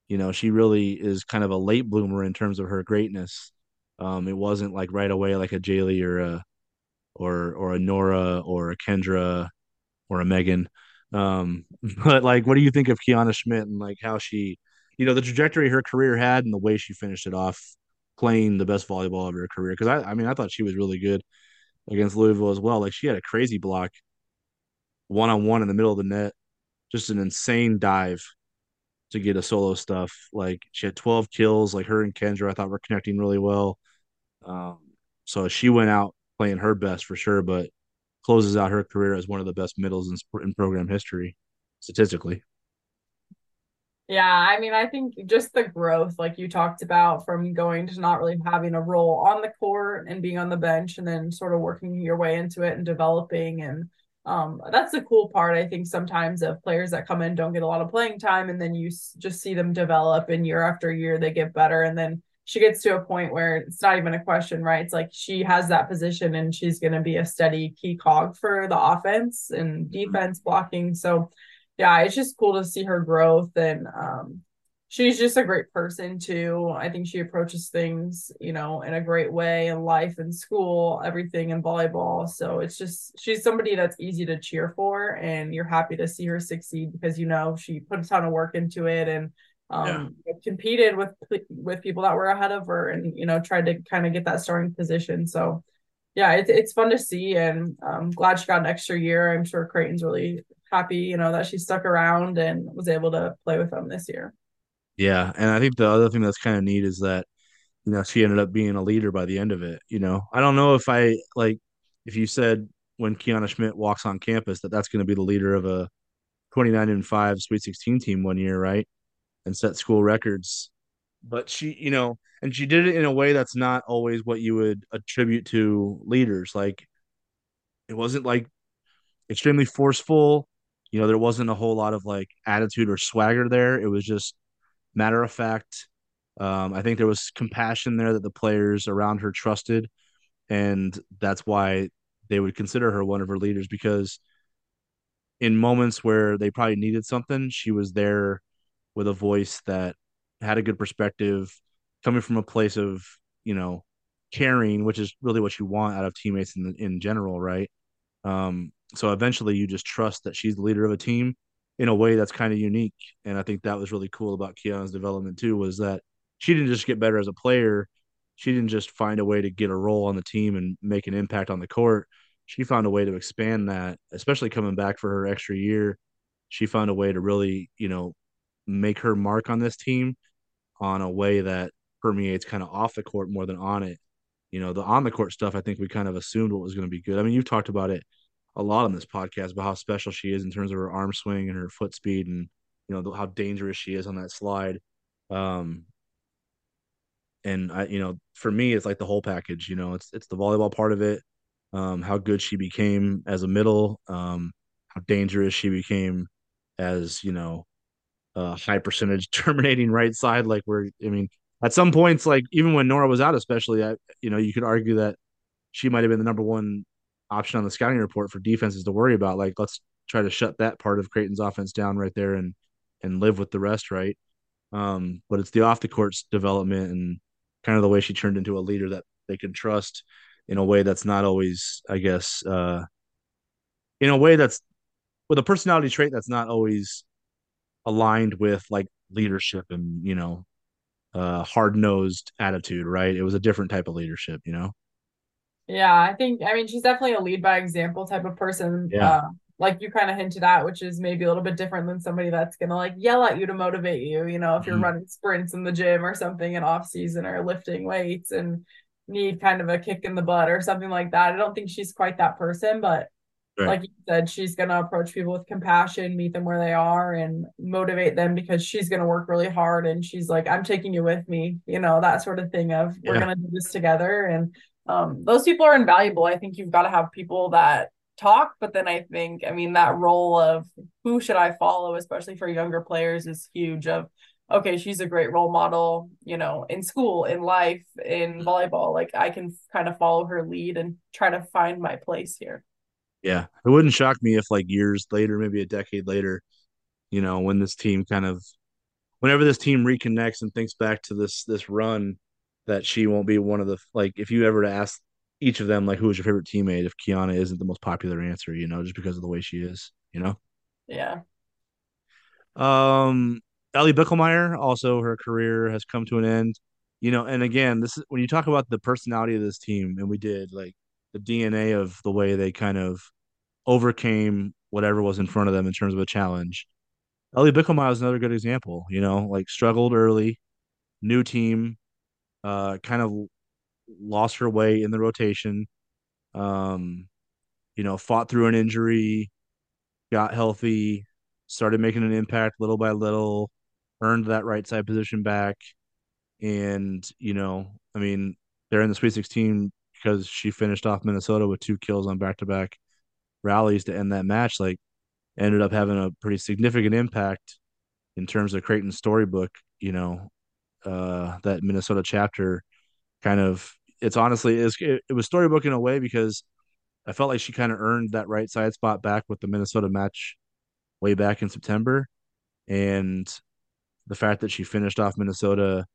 you know, she really is kind of a late bloomer in terms of her greatness. Um, it wasn't like right away like a Jaylee or a or or a Norah or a Kendra or a Megan. Um, [LAUGHS] but like, what do you think of Kiana Schmitt and like how she you know the trajectory her career had and the way she finished it off playing the best volleyball of her career because I, I mean I thought she was really good against Louisville as well. Like she had a crazy block one on one in the middle of the net just an insane dive to get a solo stuff. Like she had 12 kills like her and Kendra I thought were connecting really well. Um, so she went out playing her best for sure but closes out her career as one of the best middles in, in program history statistically yeah, I mean, I think just the growth, like you talked about, from going to not really having a role on the court and being on the bench, and then sort of working your way into it and developing. And um, that's the cool part, I think, sometimes of players that come in don't get a lot of playing time, and then you s- just see them develop, and year after year they get better, and then she gets to a point where it's not even a question, right? It's like she has that position and she's going to be a steady key cog for the offense and defense blocking. So yeah, it's just cool to see her growth and um, she's just a great person too. I think she approaches things, you know, in a great way in life and school, everything in volleyball. So it's just she's somebody that's easy to cheer for and you're happy to see her succeed because you know she put a ton of work into it and um, yeah. competed with with people that were ahead of her and you know tried to kind of get that starting position. So yeah, it's it's fun to see and I'm glad she got an extra year. I'm sure Creighton's really happy, you know, that she stuck around and was able to play with them this year. Yeah, and I think the other thing that's kind of neat is that you know she ended up being a leader by the end of it. You know, I don't know if I like if you said when Kiana Schmitt walks on campus that that's going to be the leader of a 29 and 5 Sweet 16 team one year, right? And set school records. But she, you know, and she did it in a way that's not always what you would attribute to leaders. Like it wasn't like extremely forceful. You know, there wasn't a whole lot of like attitude or swagger there. It was just matter of fact. Um, I think there was compassion there that the players around her trusted, and that's why they would consider her one of her leaders because in moments where they probably needed something, she was there with a voice that had a good perspective, coming from a place of you know caring, which is really what you want out of teammates in in general, right? Um, so eventually, you just trust that she's the leader of a team in a way that's kind of unique, and I think that was really cool about Kiana's development too. Was that she didn't just get better as a player, she didn't just find a way to get a role on the team and make an impact on the court. She found a way to expand that, especially coming back for her extra year. She found a way to really, you know, make her mark on this team on a way that permeates kind of off the court more than on it. You know, the on the court stuff, I think we kind of assumed what was going to be good. I mean, you've talked about it a lot on this podcast about how special she is in terms of her arm swing and her foot speed and, you know, how dangerous she is on that slide. Um, and I, you know, for me, it's like the whole package. You know, it's it's the volleyball part of it, um, how good she became as a middle, um, how dangerous she became as you know uh, high percentage [LAUGHS] terminating right side. Like where I mean, at some points, like even when Norah was out, especially, I you know you could argue that she might have been the number one option on the scouting report for defenses to worry about. Like let's try to shut that part of Creighton's offense down right there and and live with the rest, right? Um, but it's the off the courts development and kind of the way she turned into a leader that they can trust in a way that's not always, I guess, uh, in a way that's with a personality trait that's not always aligned with like leadership and you know uh hard nosed attitude, right? It was a different type of leadership, you know. Yeah, I think I mean she's definitely a lead by example type of person. Yeah. Uh, like you kind of hinted at, which is maybe a little bit different than somebody that's gonna like yell at you to motivate you. You know, if you're Mhm. running sprints in the gym or something in off season or lifting weights and need kind of a kick in the butt or something like that. I don't think she's quite that person, but Right. like you said, she's gonna approach people with compassion, meet them where they are, and motivate them because she's gonna work really hard. And she's like, "I'm taking you with me," you know, that sort of thing of we're Yeah. gonna do this together. And um, those people are invaluable. I think you've got to have people that talk, but then I think, I mean, that role of who should I follow, especially for younger players, is huge. Of okay, she's a great role model, you know, in school, in life, in volleyball. Like I can kind of follow her lead and try to find my place here. Yeah. It wouldn't shock me if like years later, maybe a decade later, you know, when this team kind of whenever this team reconnects and thinks back to this this run, that she won't be one of the like if you ever to ask each of them like who is your favorite teammate, if Kiana isn't the most popular answer, you know, just because of the way she is, you know. Yeah. Um, Ellie Bickelmeyer, also her career has come to an end. You know, and again, this is when you talk about the personality of this team, and we did like the DNA of the way they kind of overcame whatever was in front of them in terms of a challenge. Ellie Bickelmeyer is another good example. You know, like struggled early, new team, uh, kind of lost her way in the rotation. Um, you know, fought through an injury, got healthy, started making an impact little by little, earned that right side position back. And, you know, I mean, they're in the Sweet 16 because she finished off Minnesota with two kills on back to back rallies to end that match. Like, ended up having a pretty significant impact in terms of Creighton's storybook, you know, uh, that Minnesota chapter kind of, it's honestly, it was, it, it was storybook in a way because I felt like she kind of earned that right side spot back with the Minnesota match way back in September. And the fact that she finished off Minnesota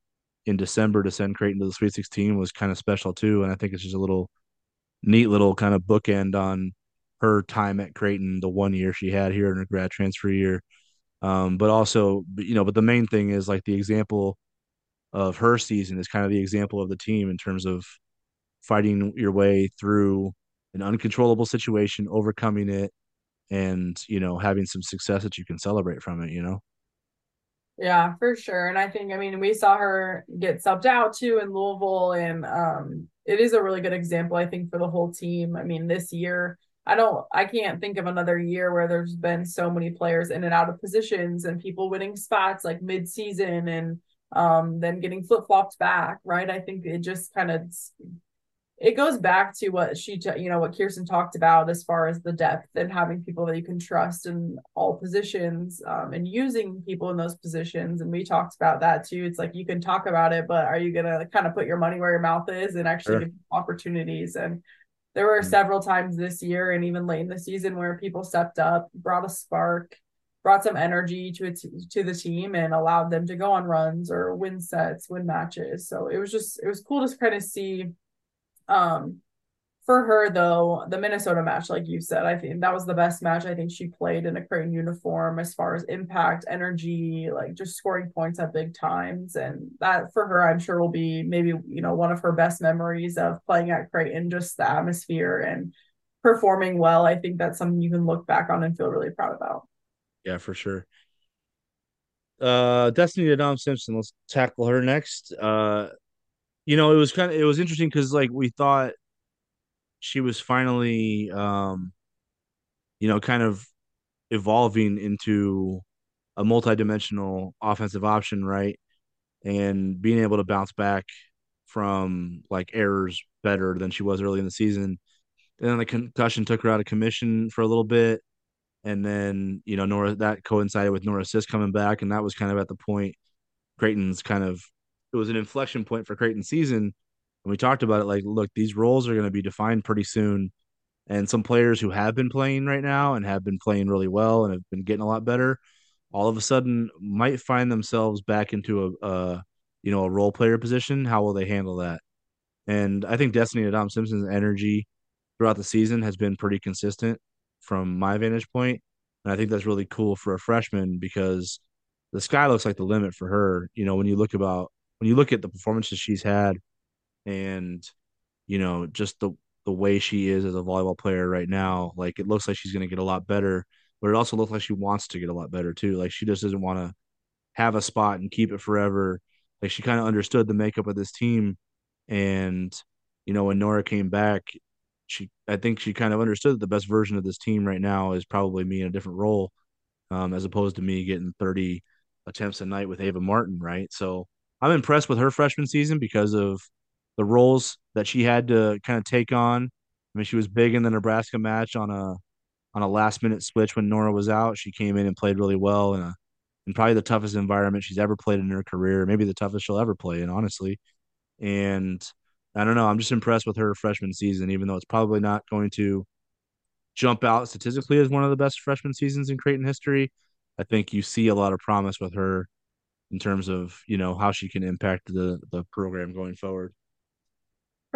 in December to send Creighton to the Sweet 16 was kind of special too. And I think it's just a little neat little kind of bookend on her time at Creighton, the one year she had here in her grad transfer year. Um, but also, you know, but the main thing is like the example of her season is kind of the example of the team in terms of fighting your way through an uncontrollable situation, overcoming it, and you know having some success that you can celebrate from it. You know. Yeah, for sure. And I think, I mean, we saw her get subbed out too in Louisville, and um, it is a really good example, I think, for the whole team. I mean, this year, I don't, I can't think of another year where there's been so many players in and out of positions and people winning spots like mid-season and um, then getting flip-flopped back, right? I think it just kind of it goes back to what she you know what kirsten talked about as far as the depth and having people that you can trust in all positions um, and using people in those positions. And we talked about that too. It's like you can talk about it but are you gonna kind of put your money where your mouth is and actually Sure. give opportunities? And there were several times this year and even late in the season where people stepped up brought a spark brought some energy to it to the team and allowed them to go on runs or win sets win matches. So it was just it was cool to kind of see um, for her though, the Minnesota match, like you said, I think that was the best match I think she played in a Creighton uniform as far as impact, energy, like just scoring points at big times. And that for her, I'm sure will be maybe, you know, one of her best memories of playing at Creighton, just the atmosphere and performing well. I think that's something you can look back on and feel really proud about. Yeah, for sure. Uh, Destiny Adam Simpson. Let's tackle her next. Uh, you know, it was kind of it was interesting because like we thought she was finally, um, you know, kind of evolving into a multi-dimensional offensive option, right? And being able to bounce back from like errors better than she was early in the season. And then the concussion took her out of commission for a little bit. And then, you know, Norah that coincided with Norah Sis coming back. And that was kind of at the point Creighton's kind of it was an inflection point for Creighton season. And we talked about it like, look, these roles are going to be defined pretty soon. And some players who have been playing right now and have been playing really well and have been getting a lot better, all of a sudden might find themselves back into a, a you know, a role player position. How will they handle that? And I think Destiny Adam Simpson's energy throughout the season has been pretty consistent from my vantage point. And I think that's really cool for a freshman because the sky looks like the limit for her. You know, when you look about when you look at the performances she's had and you know, just the the way she is as a volleyball player right now, like it looks like she's gonna get a lot better, but it also looks like she wants to get a lot better too. Like she just doesn't want to have a spot and keep it forever. Like she kind of understood the makeup of this team and you know, when Norah came back, she I think she kind of understood that the best version of this team right now is probably me in a different role, um, as opposed to me getting 30 attempts a night with Ava Martin, right? So I'm impressed with her freshman season because of the roles that she had to kind of take on. I mean, she was big in the Nebraska match on a on a last minute switch when Norah was out. She came in and played really well in a in probably the toughest environment she's ever played in her career, maybe the toughest she'll ever play in, honestly. And I don't know. I'm just impressed with her freshman season, even though it's probably not going to jump out statistically as one of the best freshman seasons in Creighton history. I think you see a lot of promise with her in terms of you know how she can impact the the program going forward.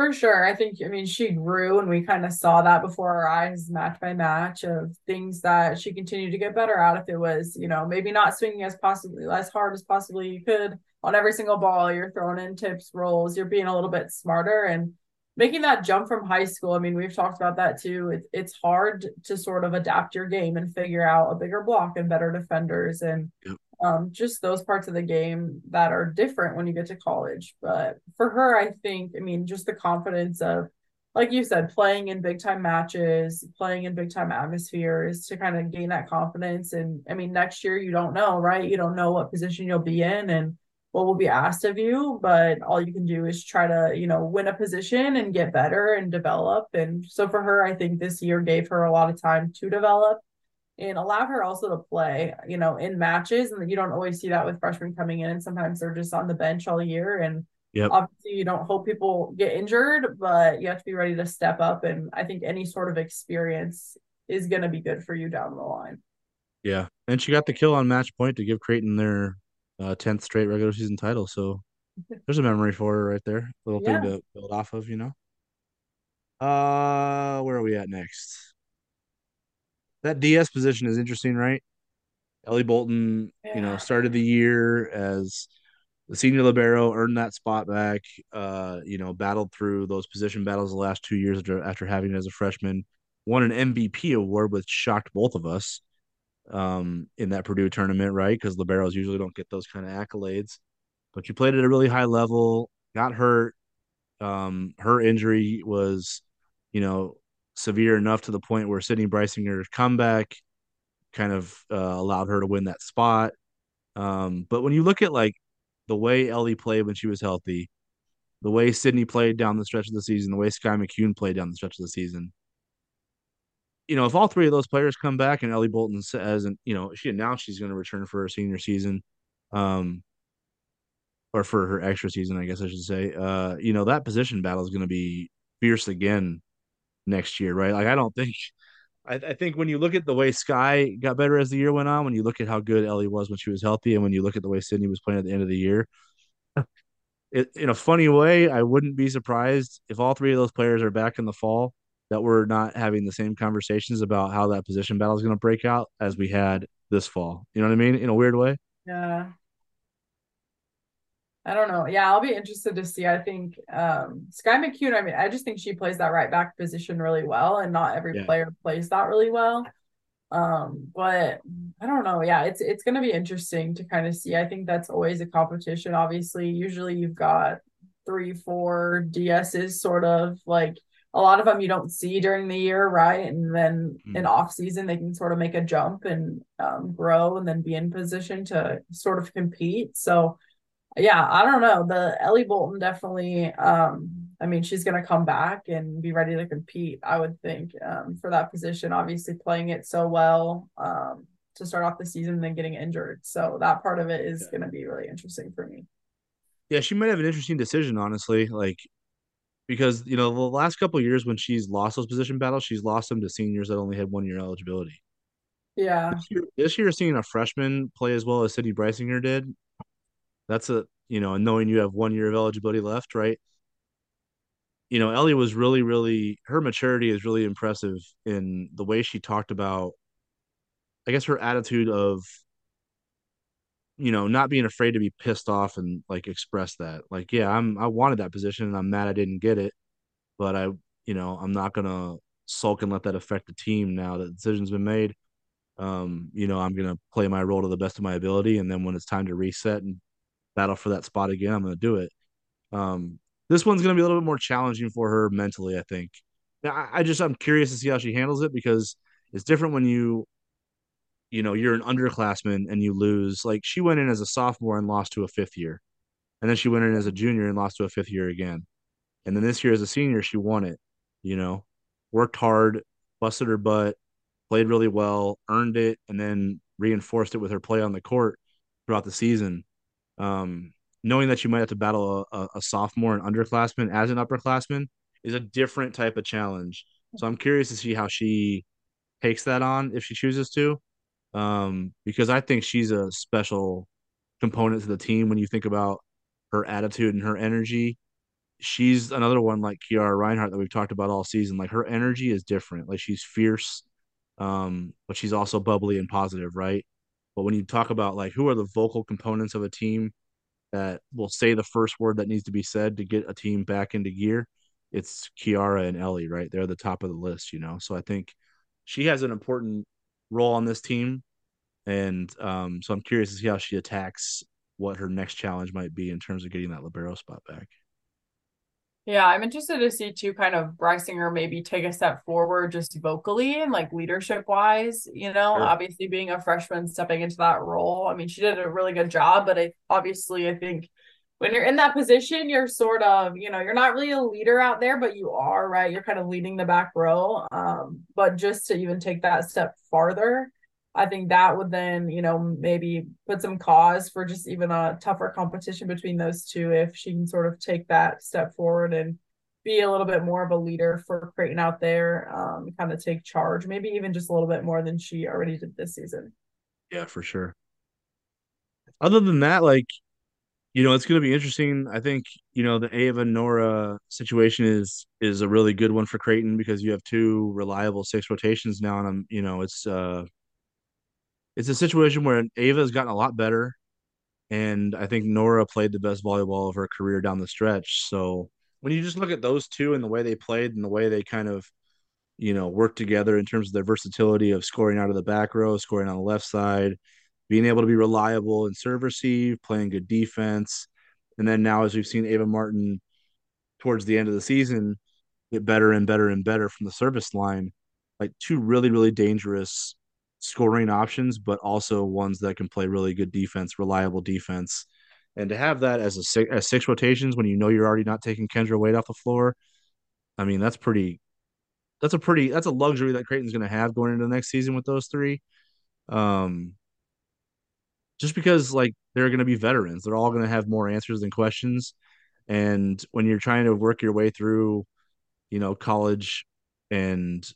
For sure. I think, I mean, she grew and we kind of saw that before our eyes, match by match, of things that she continued to get better at. If it was, you know, maybe not swinging as possibly as hard as possibly you could on every single ball, you're throwing in tips, rolls, you're being a little bit smarter and making that jump from high school. I mean, we've talked about that too. It, it's hard to sort of adapt your game and figure out a bigger block and better defenders. And Yep. Um, just those parts of the game that are different when you get to college. But for her, I think, I mean, just the confidence of, like you said, playing in big time matches, playing in big time atmospheres to kind of gain that confidence. And I mean, next year, you don't know, right? You don't know what position you'll be in and what will be asked of you, but all you can do is try to, you know, win a position and get better and develop. And so for her, I think this year gave her a lot of time to develop and allow her also to play, you know, in matches. And you don't always see that with freshmen coming in. And sometimes they're just on the bench all year. And Yep. obviously, you don't hope people get injured, but you have to be ready to step up. And I think any sort of experience is going to be good for you down the line. Yeah, and she got the kill on match point to give Creighton their uh, 10th straight regular season title. So [LAUGHS] there's a memory for her right there. Little thing to build off of, you know. Uh, where are we at next? That DS position is interesting, right? Ellie Bolton, you know, started the year as the senior libero, earned that spot back. Uh, you know, battled through those position battles the last two years after, after having it as a freshman. Won an MVP award, which shocked both of us. um, in that Purdue tournament, right? Because liberos usually don't get those kind of accolades. But you played at a really high level, got hurt. Um, her injury was, you know, severe enough to the point where Sydney Breisinger's comeback kind of uh, allowed her to win that spot. Um, but when you look at like the way Ellie played when she was healthy, the way Sydney played down the stretch of the season, the way Sky McCune played down the stretch of the season, you know, if all three of those players come back and Ellie Bolton says, and you know, she announced she's going to return for her senior season, um, or for her extra season, I guess I should say, uh, you know, that position battle is going to be fierce again next year, right? Like, I don't think, [LAUGHS] I, I think when you look at the way Sky got better as the year went on, when you look at how good Ellie was when she was healthy, and when you look at the way Sydney was playing at the end of the year, [LAUGHS] it, in a funny way, I wouldn't be surprised if all three of those players are back in the fall that we're not having the same conversations about how that position battle is going to break out as we had this fall. You know what I mean? In a weird way. Yeah. I don't know. Yeah, I'll be interested to see. I think um Skye McCune, I mean, I just think she plays that right back position really well, and not every yeah. player plays that really well. Um, but I don't know. Yeah, it's it's gonna be interesting to kind of see. I think that's always a competition. Obviously, usually you've got three, four DSs sort of like a lot of them you don't see during the year, right? And then mm. in off season they can sort of make a jump and um, grow and then be in position to sort of compete. So yeah, I don't know. The Ellie Bolton definitely um I mean, she's going to come back and be ready to compete, I would think, um, for that position. Obviously, playing it so well um, to start off the season and then getting injured. So, that part of it is yeah. going to be really interesting for me. Yeah, she might have an interesting decision, honestly. Like, because, you know, the last couple years when she's lost those position battles, she's lost them to seniors that only had one year eligibility. Yeah. This year, this year seeing a freshman play as well as Sydney Breisinger did, that's a, you know, knowing you have one year of eligibility left, right? you know, Ellie was really, really her maturity is really impressive in the way she talked about I guess her attitude of you know, not being afraid to be pissed off and like express that. Like, yeah, I'm I wanted that position and I'm mad I didn't get it, but I, you know, I'm not gonna sulk and let that affect the team now that the decision's been made. Um, you know, I'm gonna play my role to the best of my ability, and then when it's time to reset and battle for that spot again, I'm gonna do it. Um, this one's going to be a little bit more challenging for her mentally, I think. I, I just I'm curious to see how she handles it because it's different when you you know you're an underclassman and you lose. Like she went in as a sophomore and lost to a fifth year, and then she went in as a junior and lost to a fifth year again, and then this year as a senior she won it. You know, worked hard, busted her butt, played really well, earned it, and then reinforced it with her play on the court throughout the season. Um, knowing that you might have to battle a, a sophomore and underclassman as an upperclassman is a different type of challenge. So I'm curious to see how she takes that on if she chooses to, um, because I think she's a special component to the team when you think about her attitude and her energy. She's another one like Kiara Reinhardt that we've talked about all season. Like her energy is different. Like she's fierce, um, but she's also bubbly and positive, right? But when you talk about like who are the vocal components of a team, that will say the first word that needs to be said to get a team back into gear, it's Kiara and Ellie, right? They're the top of the list, you know. So I think she has an important role on this team, and um, so I'm curious to see how she attacks what her next challenge might be in terms of getting that libero spot back. Yeah, I'm interested to see too, kind of Breisinger maybe take a step forward just vocally and like leadership wise. You know, sure. obviously being a freshman stepping into that role. I mean, she did a really good job, but I obviously I think when you're in that position, you're sort of, you know, you're not really a leader out there, but you are, right? You're kind of leading the back row. Um, but just to even take that step farther, I think that would then, you know, maybe put some cause for just even a tougher competition between those two if she can sort of take that step forward and be a little bit more of a leader for Creighton out there, um, kind of take charge, maybe even just a little bit more than she already did this season. Yeah, for sure. Other than that, like, you know, it's going to be interesting. I think, you know, the Ava Norah situation is is a really good one for Creighton because you have two reliable six rotations now, and I'm, you know, it's uh it's a situation where Ava has gotten a lot better, and I think Norah played the best volleyball of her career down the stretch. So when you just look at those two and the way they played and the way they kind of, you know, work together in terms of their versatility of scoring out of the back row, scoring on the left side, being able to be reliable and serve receive, playing good defense. And then now, as we've seen Ava Martin towards the end of the season get better and better and better from the service line, like two really, really dangerous scoring options, but also ones that can play really good defense, reliable defense. And to have that as a six, as six rotations when you know you're already not taking Kendra Wait off the floor, I mean that's pretty. That's a pretty. That's a luxury that Creighton's going to have going into the next season with those three. Um, just because like they're going to be veterans, they're all going to have more answers than questions. And when you're trying to work your way through, you know, college and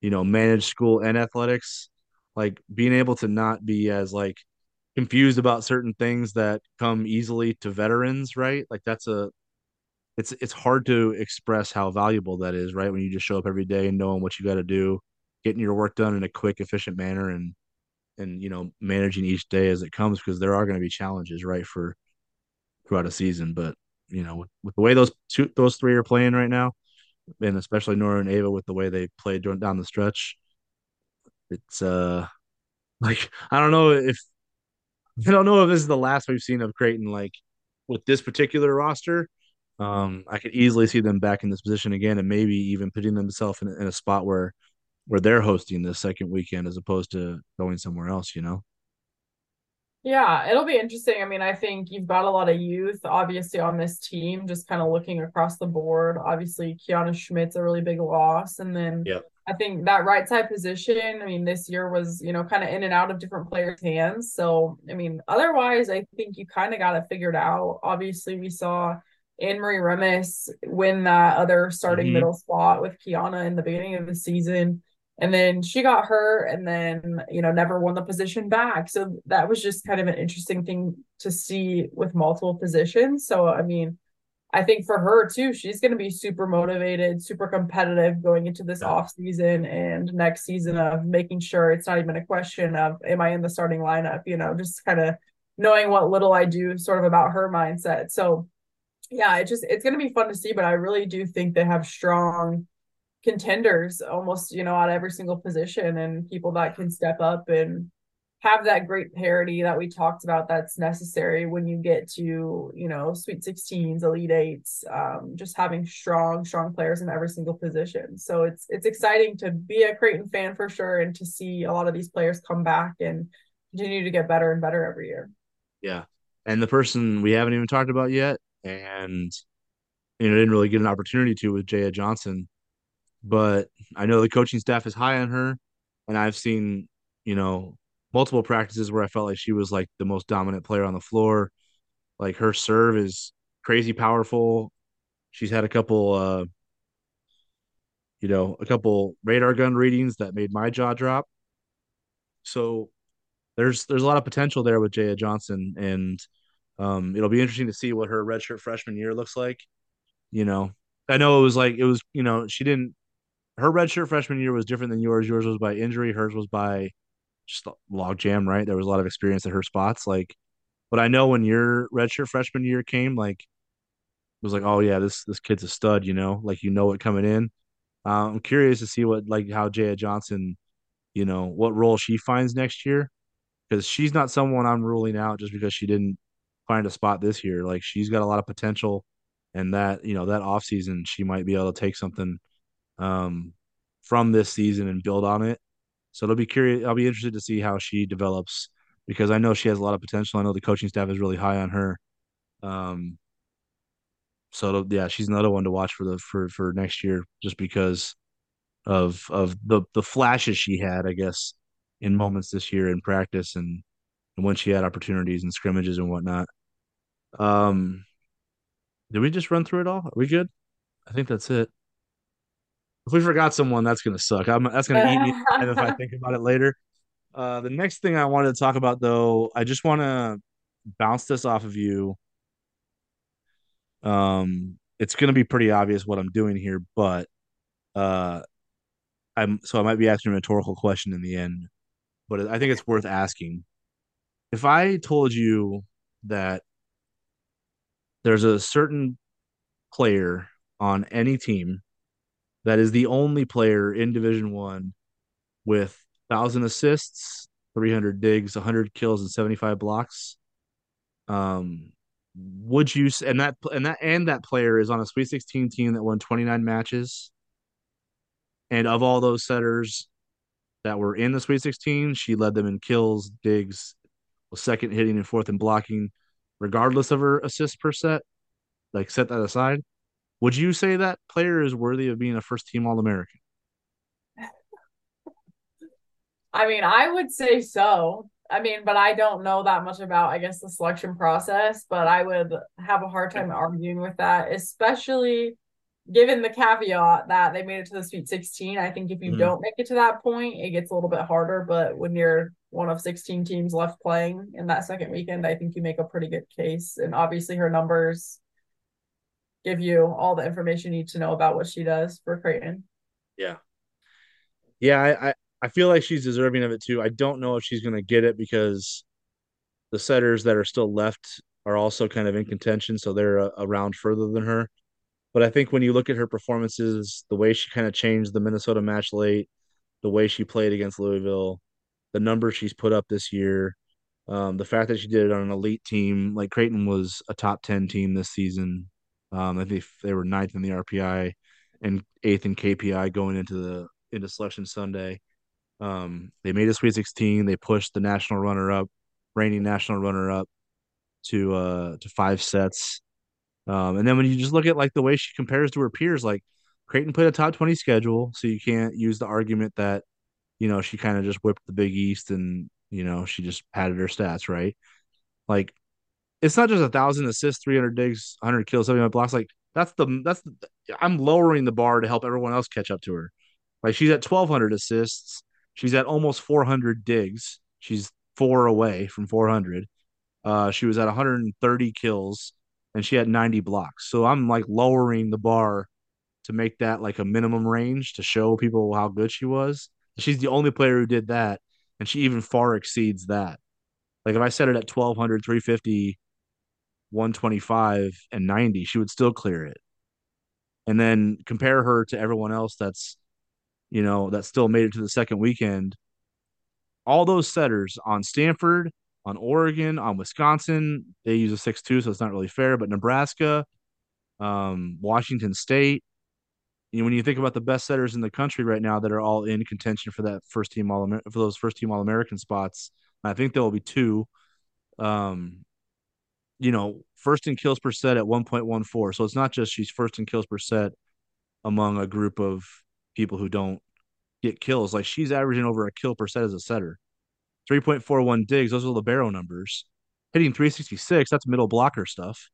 you know manage school and athletics, like being able to not be as like confused about certain things that come easily to veterans, right? Like that's a it's it's hard to express how valuable that is, right? When you just show up every day and knowing what you got to do, getting your work done in a quick, efficient manner, and and you know managing each day as it comes because there are going to be challenges, right, for throughout a season. But you know, with, with the way those two those three are playing right now, and especially Norah and Ava with the way they played down the stretch, it's uh [LAUGHS] like I don't know if I don't know if this is the last we've seen of Creighton like with this particular roster. Um, I could easily see them back in this position again, and maybe even putting themselves in, in a spot where where they're hosting the second weekend as opposed to going somewhere else. You know. Yeah, it'll be interesting. I mean, I think you've got a lot of youth, obviously, on this team, just kind of looking across the board. Obviously, Kiana Schmitt's a really big loss. And then yep. I think that right side position, I mean, this year was, you know, kind of in and out of different players' hands. So, I mean, otherwise, I think you kind of got it figured out. Obviously, we saw Anne Marie Remis win that other starting mm-hmm. middle spot with Kiana in the beginning of the season and then she got hurt and then you know never won the position back so that was just kind of an interesting thing to see with multiple positions so i mean i think for her too she's going to be super motivated super competitive going into this yeah. off season and next season of making sure it's not even a question of am i in the starting lineup you know just kind of knowing what little i do sort of about her mindset so yeah it just it's going to be fun to see but i really do think they have strong contenders almost you know at every single position and people that can step up and have that great parity that we talked about that's necessary when you get to you know sweet 16s elite eights um, just having strong strong players in every single position. So it's it's exciting to be a creighton fan for sure and to see a lot of these players come back and continue to get better and better every year. Yeah. And the person we haven't even talked about yet and you know didn't really get an opportunity to with jaya johnson but I know the coaching staff is high on her, and I've seen you know multiple practices where I felt like she was like the most dominant player on the floor. Like her serve is crazy powerful. She's had a couple, uh, you know, a couple radar gun readings that made my jaw drop. So there's there's a lot of potential there with Jaya Johnson, and um, it'll be interesting to see what her redshirt freshman year looks like. You know, I know it was like it was, you know, she didn't her redshirt freshman year was different than yours. Yours was by injury. Hers was by just log jam, right? There was a lot of experience at her spots. Like, but I know when your redshirt freshman year came, like, it was like, oh yeah, this this kid's a stud. You know, like you know it coming in. Uh, I'm curious to see what like how Jaya Johnson, you know, what role she finds next year, because she's not someone I'm ruling out just because she didn't find a spot this year. Like she's got a lot of potential, and that you know that off season she might be able to take something um, from this season and build on it. So it'll be curious. I'll be interested to see how she develops because I know she has a lot of potential. I know the coaching staff is really high on her. Um, so yeah, she's another one to watch for the for for next year, just because of of the the flashes she had, I guess, in moments this year in practice and and when she had opportunities and scrimmages and whatnot. Um, did we just run through it all? Are we good? I think that's it if we forgot someone, that's gonna suck. I'm, that's gonna eat me if I [LAUGHS] think about it later. Uh, the next thing I wanted to talk about, though, I just want to bounce this off of you. Um, it's gonna be pretty obvious what I'm doing here, but uh, I'm so I might be asking a rhetorical question in the end, but I think it's worth asking. If I told you that there's a certain player on any team that is the only player in Division One with thousand assists, 300 digs, 100 kills, and 75 blocks. Um, would you and that and that and that player is on a Sweet 16 team that won 29 matches. And of all those setters that were in the Sweet 16, she led them in kills, digs, was second hitting and fourth in blocking, regardless of her assists per set. Like set that aside. Would you say that player is worthy of being a first team All American? I mean, I would say so. I mean, but I don't know that much about, I guess, the selection process, but I would have a hard time arguing with that, especially given the caveat that they made it to the Sweet 16. I think if you mm-hmm. don't make it to that point, it gets a little bit harder. But when you're one of 16 teams left playing in that second weekend, I think you make a pretty good case. And obviously, her numbers give you all the information you need to know about what she does for Creighton. Yeah. Yeah, I, I, I feel like she's deserving of it too. I don't know if she's going to get it because the setters that are still left are also kind of in contention, so they're a, a round further than her. But I think when you look at her performances, the way she kind of changed the Minnesota match late, the way she played against Louisville, the numbers she's put up this year, um, the fact that she did it on an elite team, like Creighton was a top 10 team this season. Um, I think they were ninth in the RPI and eighth in KPI going into the into selection Sunday. Um, they made a Sweet 16. They pushed the national runner up, reigning national runner up, to uh to five sets. Um, and then when you just look at like the way she compares to her peers, like Creighton played a top 20 schedule, so you can't use the argument that, you know, she kind of just whipped the Big East and, you know, she just padded her stats, right? Like, it's not just a thousand assists, 300 digs, 100 kills, 75 blocks. Like, that's the, that's, the, I'm lowering the bar to help everyone else catch up to her. Like, she's at 1,200 assists, She's at almost 400 digs. She's four away from 400. Uh, she was at 130 kills and she had 90 blocks. So I'm like lowering the bar to make that like a minimum range to show people how good she was. She's the only player who did that, and she even far exceeds that. Like if I set it at 1200, 350, 125, and 90, she would still clear it. And then compare her to everyone else that's you know, that still made it to the second weekend. All those setters on Stanford, on Oregon, on Wisconsin, they use a six-two, so it's not really fair. But Nebraska, um, Washington State, you know, when you think about the best setters in the country right now that are all in contention for that first team all for those first team all American spots, I think there will be two. Um, you know, first in kills per set at 1.14. So it's not just she's first in kills per set among a group of people who don't get kills. Like she's averaging over a kill per set as a setter. 3.41 digs, those are libero numbers. Hitting 366, that's middle blocker stuff.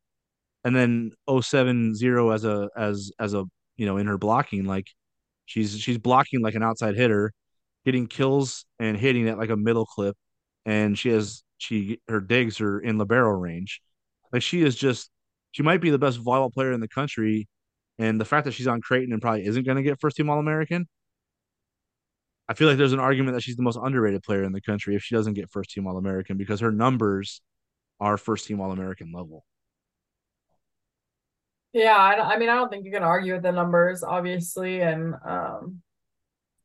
And then 070 as a as as a you know in her blocking, like she's she's blocking like an outside hitter, getting kills and hitting at like a middle clip. And she has she her digs are in libero range. Like she is just she might be the best volleyball player in the country and the fact that she's on Creighton and probably isn't going to get first team All American, I feel like there's an argument that she's the most underrated player in the country if she doesn't get first team All American because her numbers are first team All American level. Yeah, I, I, mean, I don't think you can argue with the numbers, obviously, and um,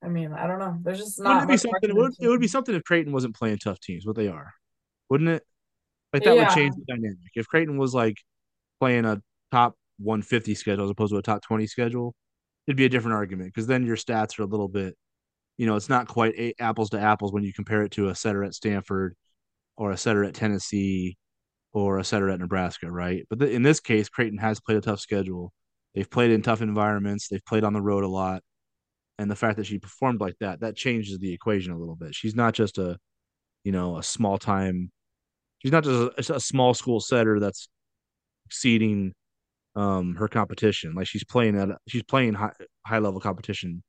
I mean, I don't know. There's just not. Wouldn't it be something? It would, it would, be something if Creighton wasn't playing tough teams, what they are, wouldn't it? Like that yeah. would change the dynamic. If Creighton was like playing a top 150 schedule as opposed to a top 20 schedule, it'd be a different argument because then your stats are a little bit, you know, it's not quite eight apples to apples when you compare it to a setter at Stanford or a setter at Tennessee or a setter at Nebraska, right? But th- in this case, Creighton has played a tough schedule. They've played in tough environments. They've played on the road a lot. And the fact that she performed like that, that changes the equation a little bit. She's not just a, you know, a small time, she's not just a, a small school setter that's exceeding um her competition. Like she's playing at she's playing high high level competition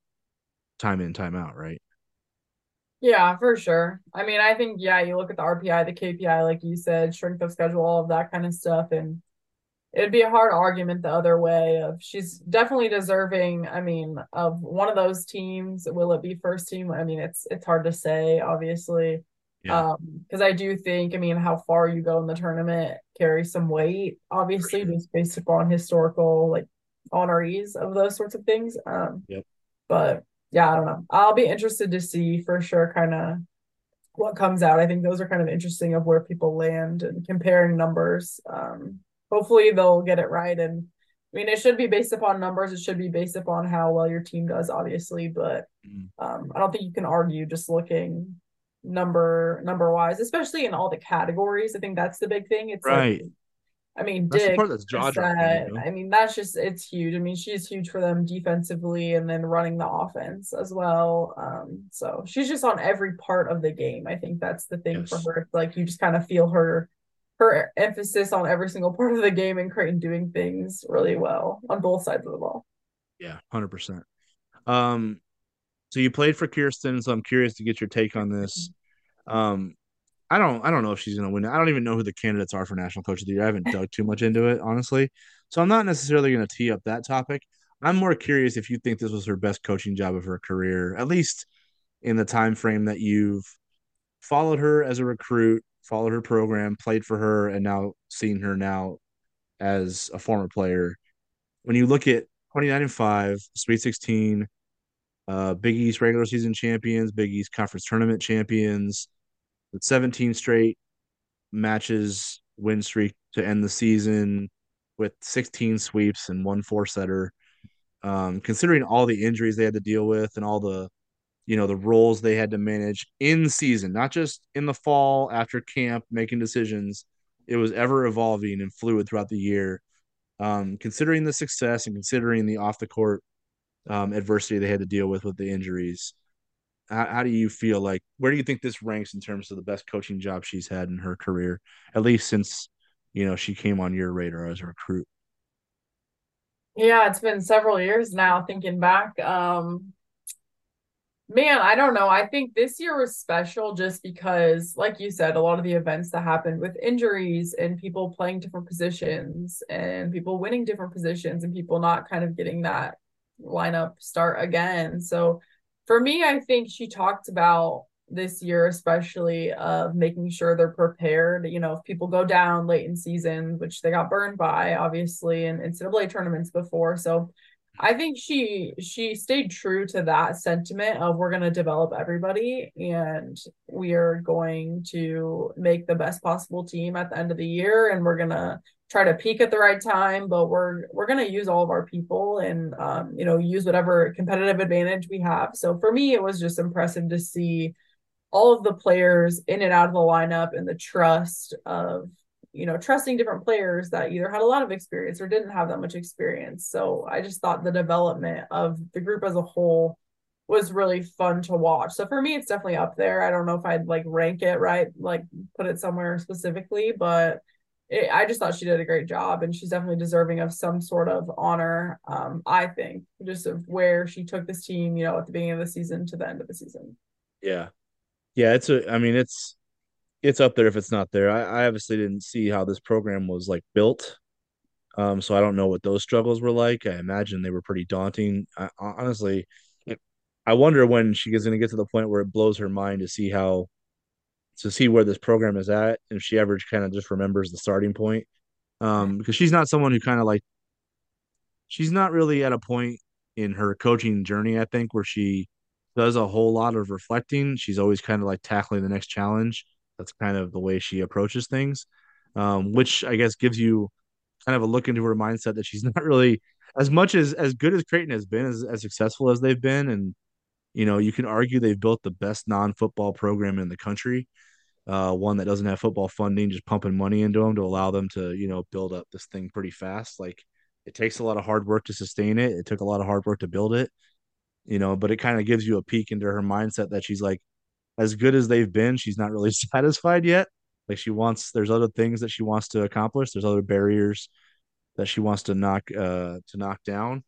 time in time out, right? Yeah, for sure. I mean, I think yeah, you look at the RPI, the KPI, like you said, strength of schedule, all of that kind of stuff, and it'd be a hard argument the other way of she's definitely deserving. I mean, of one of those teams. Will it be first team? I mean, it's it's hard to say, obviously. Yeah. Um, because I do think, I mean, how far you go in the tournament carries some weight, obviously, sure. just based upon historical like honorees of those sorts of things. Um, Yep. but yeah, I don't know. I'll be interested to see for sure kind of what comes out. I think those are kind of interesting of where people land and comparing numbers. Um, hopefully they'll get it right. And I mean, it should be based upon numbers. It should be based upon how well your team does, obviously. But Mm. um, I don't think you can argue just looking number number wise, especially in all the categories. I think that's the big thing. It's Right. like I mean, That's Dick, that's jaw dropping. You know? I mean, that's just it's huge. I mean, she's huge for them defensively and then running the offense as well. Um, so she's just on every part of the game. I think that's the thing for her. It's Like you just kind of feel her her emphasis on every single part of the game and Creighton doing things really well on both sides of the ball. Yeah, hundred percent. Um, so you played for Kirsten, so I'm curious to get your take on this. Um, I don't, I don't know if she's gonna win. I don't even know who the candidates are for national coach of the year. I haven't dug too much into it, honestly. So I'm not necessarily gonna tee up that topic. I'm more curious if you think this was her best coaching job of her career, at least in the time frame that you've followed her as a recruit, followed her program, played for her, and now seen her now as a former player. When you look at 29 and 5, Sweet 16, uh, Big East regular season champions, Big East conference tournament champions, with 17 straight matches win streak to end the season with 16 sweeps and one four setter. Um, considering all the injuries they had to deal with and all the you know the roles they had to manage in season, not just in the fall after camp making decisions. It was ever evolving and fluid throughout the year. Um, considering the success and considering the off the court um, adversity they had to deal with with the injuries, how, how do you feel like? Where do you think this ranks in terms of the best coaching job she's had in her career, at least since you know she came on your radar as a recruit? Yeah, it's been several years now thinking back. Um, Man, I don't know. I think this year was special just because, like you said, a lot of the events that happened with injuries and people playing different positions and people winning different positions and people not kind of getting that lineup start again. So for me, I think she talked about this year, especially of making sure they're prepared. You know, if people go down late in season, which they got burned by, obviously, in NCAA tournaments before. So I think she she stayed true to that sentiment of we're going to develop everybody and we are going to make the best possible team at the end of the year and we're going to try to peak at the right time but we're we're going to use all of our people and um, you know use whatever competitive advantage we have. So for me it was just impressive to see all of the players in and out of the lineup and the trust of you know, trusting different players that either had a lot of experience or didn't have that much experience. So I just thought the development of the group as a whole was really fun to watch. So for me, it's definitely up there. I don't know if I'd like rank it right, like put it somewhere specifically, but it, I just thought she did a great job and she's definitely deserving of some sort of honor. Um, I think just of where she took this team, you know, at the beginning of the season to the end of the season. Yeah, yeah. It's a. I mean, it's it's up there if it's not there. I, I obviously didn't see how this program was like built, um, so I don't know what those struggles were like. I imagine they were pretty daunting. I, honestly, I wonder when she is going to get to the point where it blows her mind to see how to see where this program is at, and if she ever kind of just remembers the starting point. Um, because she's not someone who kind of like she's not really at a point in her coaching journey, I think, where she does a whole lot of reflecting. She's always kind of like tackling the next challenge. That's kind of the way she approaches things, um, which I guess gives you kind of a look into her mindset that she's [LAUGHS] not really as much as as good as Creighton has been, as, as successful as they've been, and you know you can argue they've built the best non-football program in the country. Uh, one that doesn't have football funding, just pumping money into them to allow them to you know build up this thing pretty fast. Like it takes a lot of hard work to sustain it. It took a lot of hard work to build it, you know, but it kind of gives you a peek into her mindset that she's like, as good as they've been, she's not really [LAUGHS] satisfied yet. Like she wants, there's other things that she wants to accomplish. There's other barriers that she wants to knock, uh, to knock down.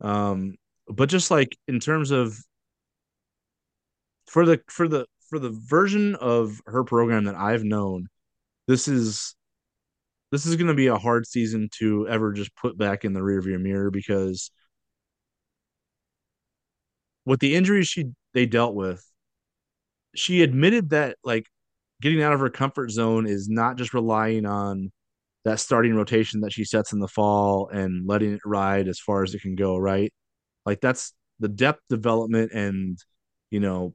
Um, but just like in terms of for the, for the, for the version of her program that I've known, this is this is going to be a hard season to ever just put back in the rearview mirror because with the injuries she they dealt with, she admitted that like getting out of her comfort zone is not just relying on that starting rotation that she sets in the fall and letting it ride as far as it can go, right? Like that's the depth development and you know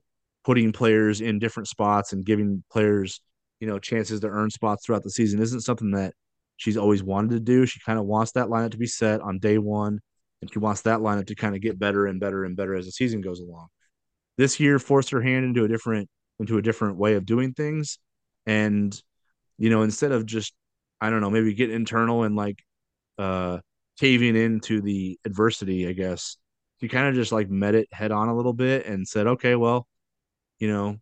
putting players in different spots and giving players you know chances to earn spots throughout the season isn't something that she's always wanted to do. She kind of wants that lineup to be set on day one, and she wants that lineup to kind of get better and better and better as the season goes along. This year forced her hand into a different into a different way of doing things, and you know instead of just I don't know maybe get internal and like uh caving into the adversity, I guess she kind of just like met it head on a little bit and said, okay, well, you know,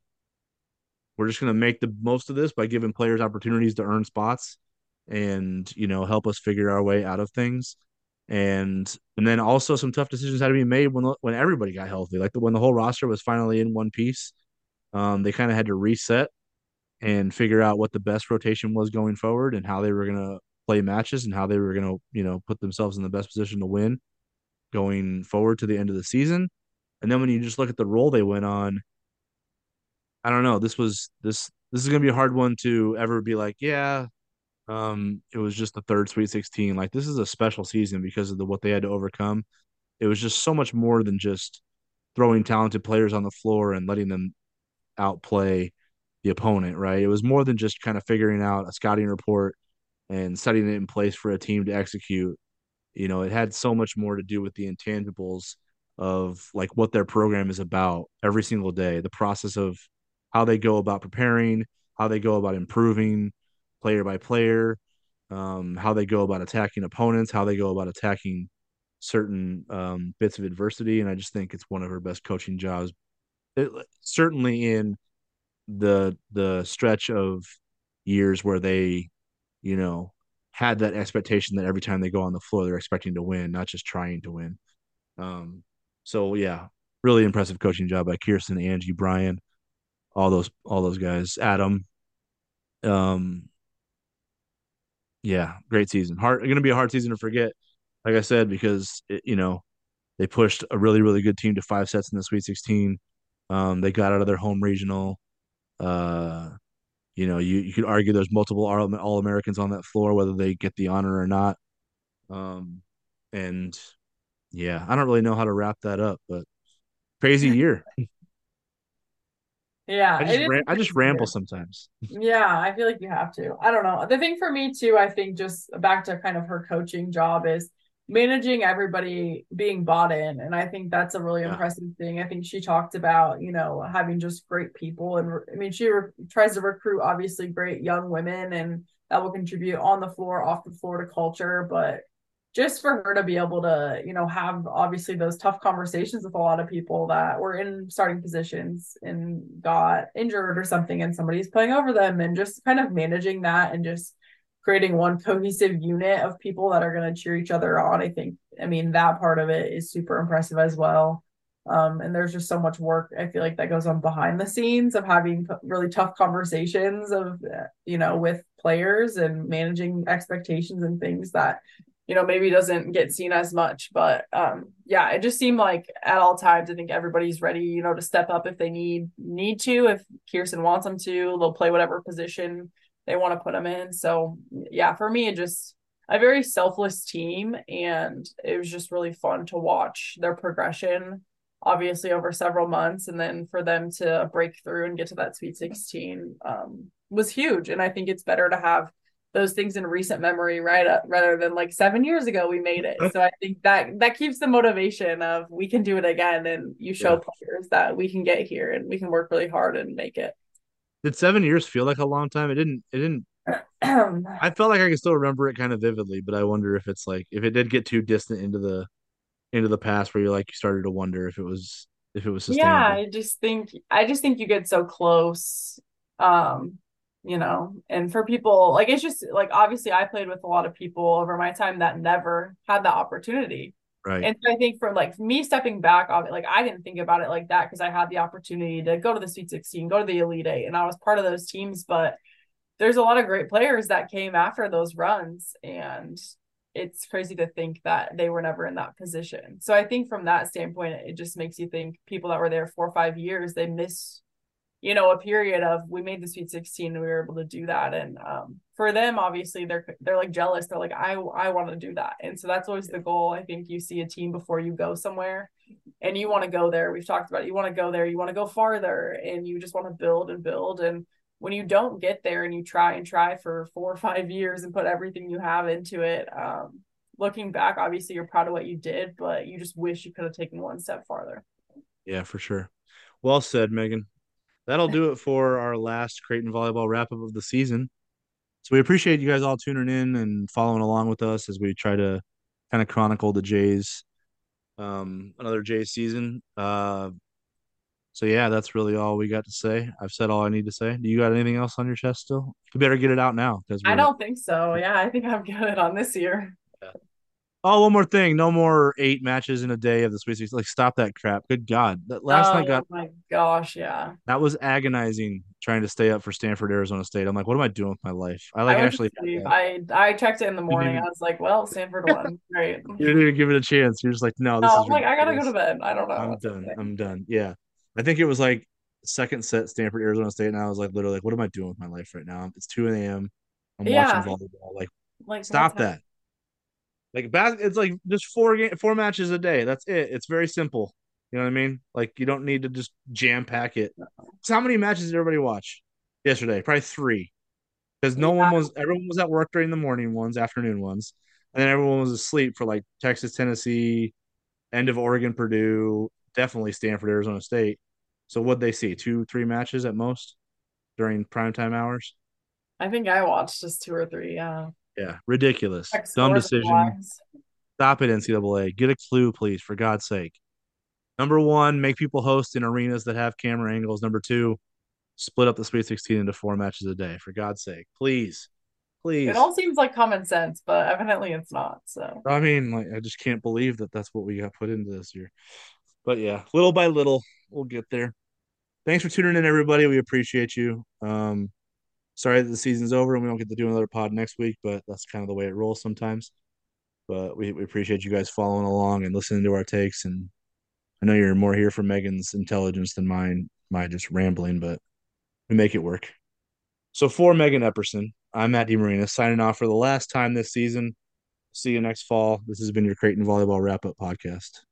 we're just going to make the most of this by giving players opportunities to earn spots and, you know, help us figure our way out of things. And and then also some tough decisions had to be made when when everybody got healthy, like the, when the whole roster was finally in one piece. Um, they kind of had to reset and figure out what the best rotation was going forward and how they were going to play matches and how they were going to, you know, put themselves in the best position to win going forward to the end of the season. And then when you just look at the role they went on, I don't know. This was this this is gonna be a hard one to ever be like, yeah, um, it was just the third Sweet 16. Like this is a special season because of the what they had to overcome. It was just so much more than just throwing talented players on the floor and letting them outplay the opponent, right? It was more than just kind of figuring out a scouting report and setting it in place for a team to execute. You know, it had so much more to do with the intangibles of like what their program is about every single day, the process of how they go about preparing, how they go about improving player by player, um, how they go about attacking opponents, how they go about attacking certain um, bits of adversity. And I just think it's one of her best coaching jobs. It, certainly in the the stretch of years where they, you know, had that expectation that every time they go on the floor, they're expecting to win, not just trying to win. Um, so yeah, really impressive coaching job by Kirsten, Angie, Brian, all those all those guys. Adam. Um, yeah, great season. Hard going to be a hard season to forget. Like I said, because it, you know they pushed a really really good team to five sets in the Sweet 16. Um, they got out of their home regional. Uh, you know, you, you could argue there's multiple All Americans on that floor, whether they get the honor or not. Um, and yeah, I don't really know how to wrap that up, but crazy [LAUGHS] year. Yeah, I just I just ramble sometimes. [LAUGHS] Yeah, I feel like you have to. I don't know. The thing for me too, I think just back to kind of her coaching job is managing everybody being bought in and i think that's a really yeah. impressive thing i think she talked about you know having just great people and i mean she re- tries to recruit obviously great young women and that will contribute on the floor off the floor to culture but just for her to be able to, you know, have obviously those tough conversations with a lot of people that were in starting positions and got injured or something and somebody's playing over them and just kind of managing that and just creating one cohesive unit of people that are going to cheer each other on. I think, I mean, that part of it is super impressive as well. Um, and there's just so much work I feel like that goes on behind the scenes of having really tough conversations of, you know, with players and managing expectations and things that you know maybe doesn't get seen as much but um yeah it just seemed like at all times i think everybody's ready you know to step up if they need need to if kirsten wants them to they'll play whatever position they want to put them in. So yeah for me it just a very selfless team and it was just really fun to watch their progression obviously over several months and then for them to break through and get to that sweet 16 um, was huge and i think it's better to have those things in recent memory right uh, rather than like seven years ago we made it so i think that that keeps the motivation of we can do it again and you show yeah. players that we can get here and we can work really hard and make it did seven years feel like a long time it didn't it didn't [CLEARS THROAT] i felt like i can still remember it kind of vividly but i wonder if it's like if it did get too distant into the into the past where you're like you started to wonder if it was if it was sustainable. yeah i just think i just think you get so close um you know and for people like it's just like obviously i played with a lot of people over my time that never had the opportunity. Right. And so i think for like me stepping back on it like i didn't think about it like that because i had the opportunity to go to the sweet 16 go to the elite eight and i was part of those teams but there's a lot of great players that came after those runs and it's crazy to think that they were never in that position. So i think from that standpoint it just makes you think people that were there four or five years they miss you know, a period of we made the Sweet 16 and we were able to do that. And um, for them, obviously, they're they're like jealous. They're like, I I want to do that. And so that's always the goal. I think you see a team before you go somewhere, and you want to go there. We've talked about it. You want to go there. You want to go farther, and you just want to build and build. And when you don't get there, and you try and try for four or five years and put everything you have into it, um, looking back, obviously, you're proud of what you did, but you just wish you could have taken one step farther. Yeah, for sure. Well said, Megan that'll do it for our last Creighton volleyball wrap up of the season. So we appreciate you guys all tuning in and following along with us as we try to kind of chronicle the Jays, um, another Jays season. Uh, so yeah, that's really all we got to say. I've said all I need to say. Do you got anything else on your chest still? You better get it out now because I don't think so. [LAUGHS] Yeah, I think I'm good on this year. Yeah. Oh, one more thing. No more eight matches in a day of the Sweet Sixteen. Like, stop that crap. Good God. That last oh, night got. Oh my gosh, yeah. That was agonizing trying to stay up for Stanford, Arizona State. I'm like, what am I doing with my life? I like I actually. [LAUGHS] I I checked it in the morning. I was like, well, Stanford won. [LAUGHS] Great. you didn't even give it a chance. You're just like, no, this no, is. I'm like, I gotta go to bed. I don't know. I'm done. I'm done. Yeah. I think it was like second set Stanford, Arizona State. And I was like, literally, like, what am I doing with my life right now? It's 2 a.m. I'm yeah. watching volleyball. Like, like stop that. Like bas- it's like just four game, four matches a day. That's it. It's very simple. You know what I mean? Like you don't need to just jam pack it. So how many matches did everybody watch yesterday? Probably three. Because no one was everyone was at work during the morning ones, afternoon ones, and then everyone was asleep for like Texas, Tennessee, end of Oregon, Purdue, definitely Stanford, Arizona State. So what they see? Two, three matches at most during primetime hours? I think I watched just two or three, yeah. Yeah, ridiculous. Dumb decision. Stop it, NCAA. Get a clue, please, for God's sake. Number one, make people host in arenas that have camera angles. Number two, split up the Sweet 16 into four matches a day, for God's sake. Please. Please. It all seems like common sense, but evidently it's not. So I mean, like I just can't believe that that's what we got put into this year. But yeah, little by little, we'll get there. Thanks for tuning in, everybody. We appreciate you. Um, sorry that the season's over and we don't get to do another pod next week, but that's kind of the way it rolls sometimes. But we, we appreciate you guys following along and listening to our takes. And I know you're more here for Megan's intelligence than mine, my just rambling, but we make it work. So for Megan Epperson, I'm Matt DeMarinis signing off for the last time this season. See you next fall. This has been your Creighton Volleyball Wrap Up Podcast.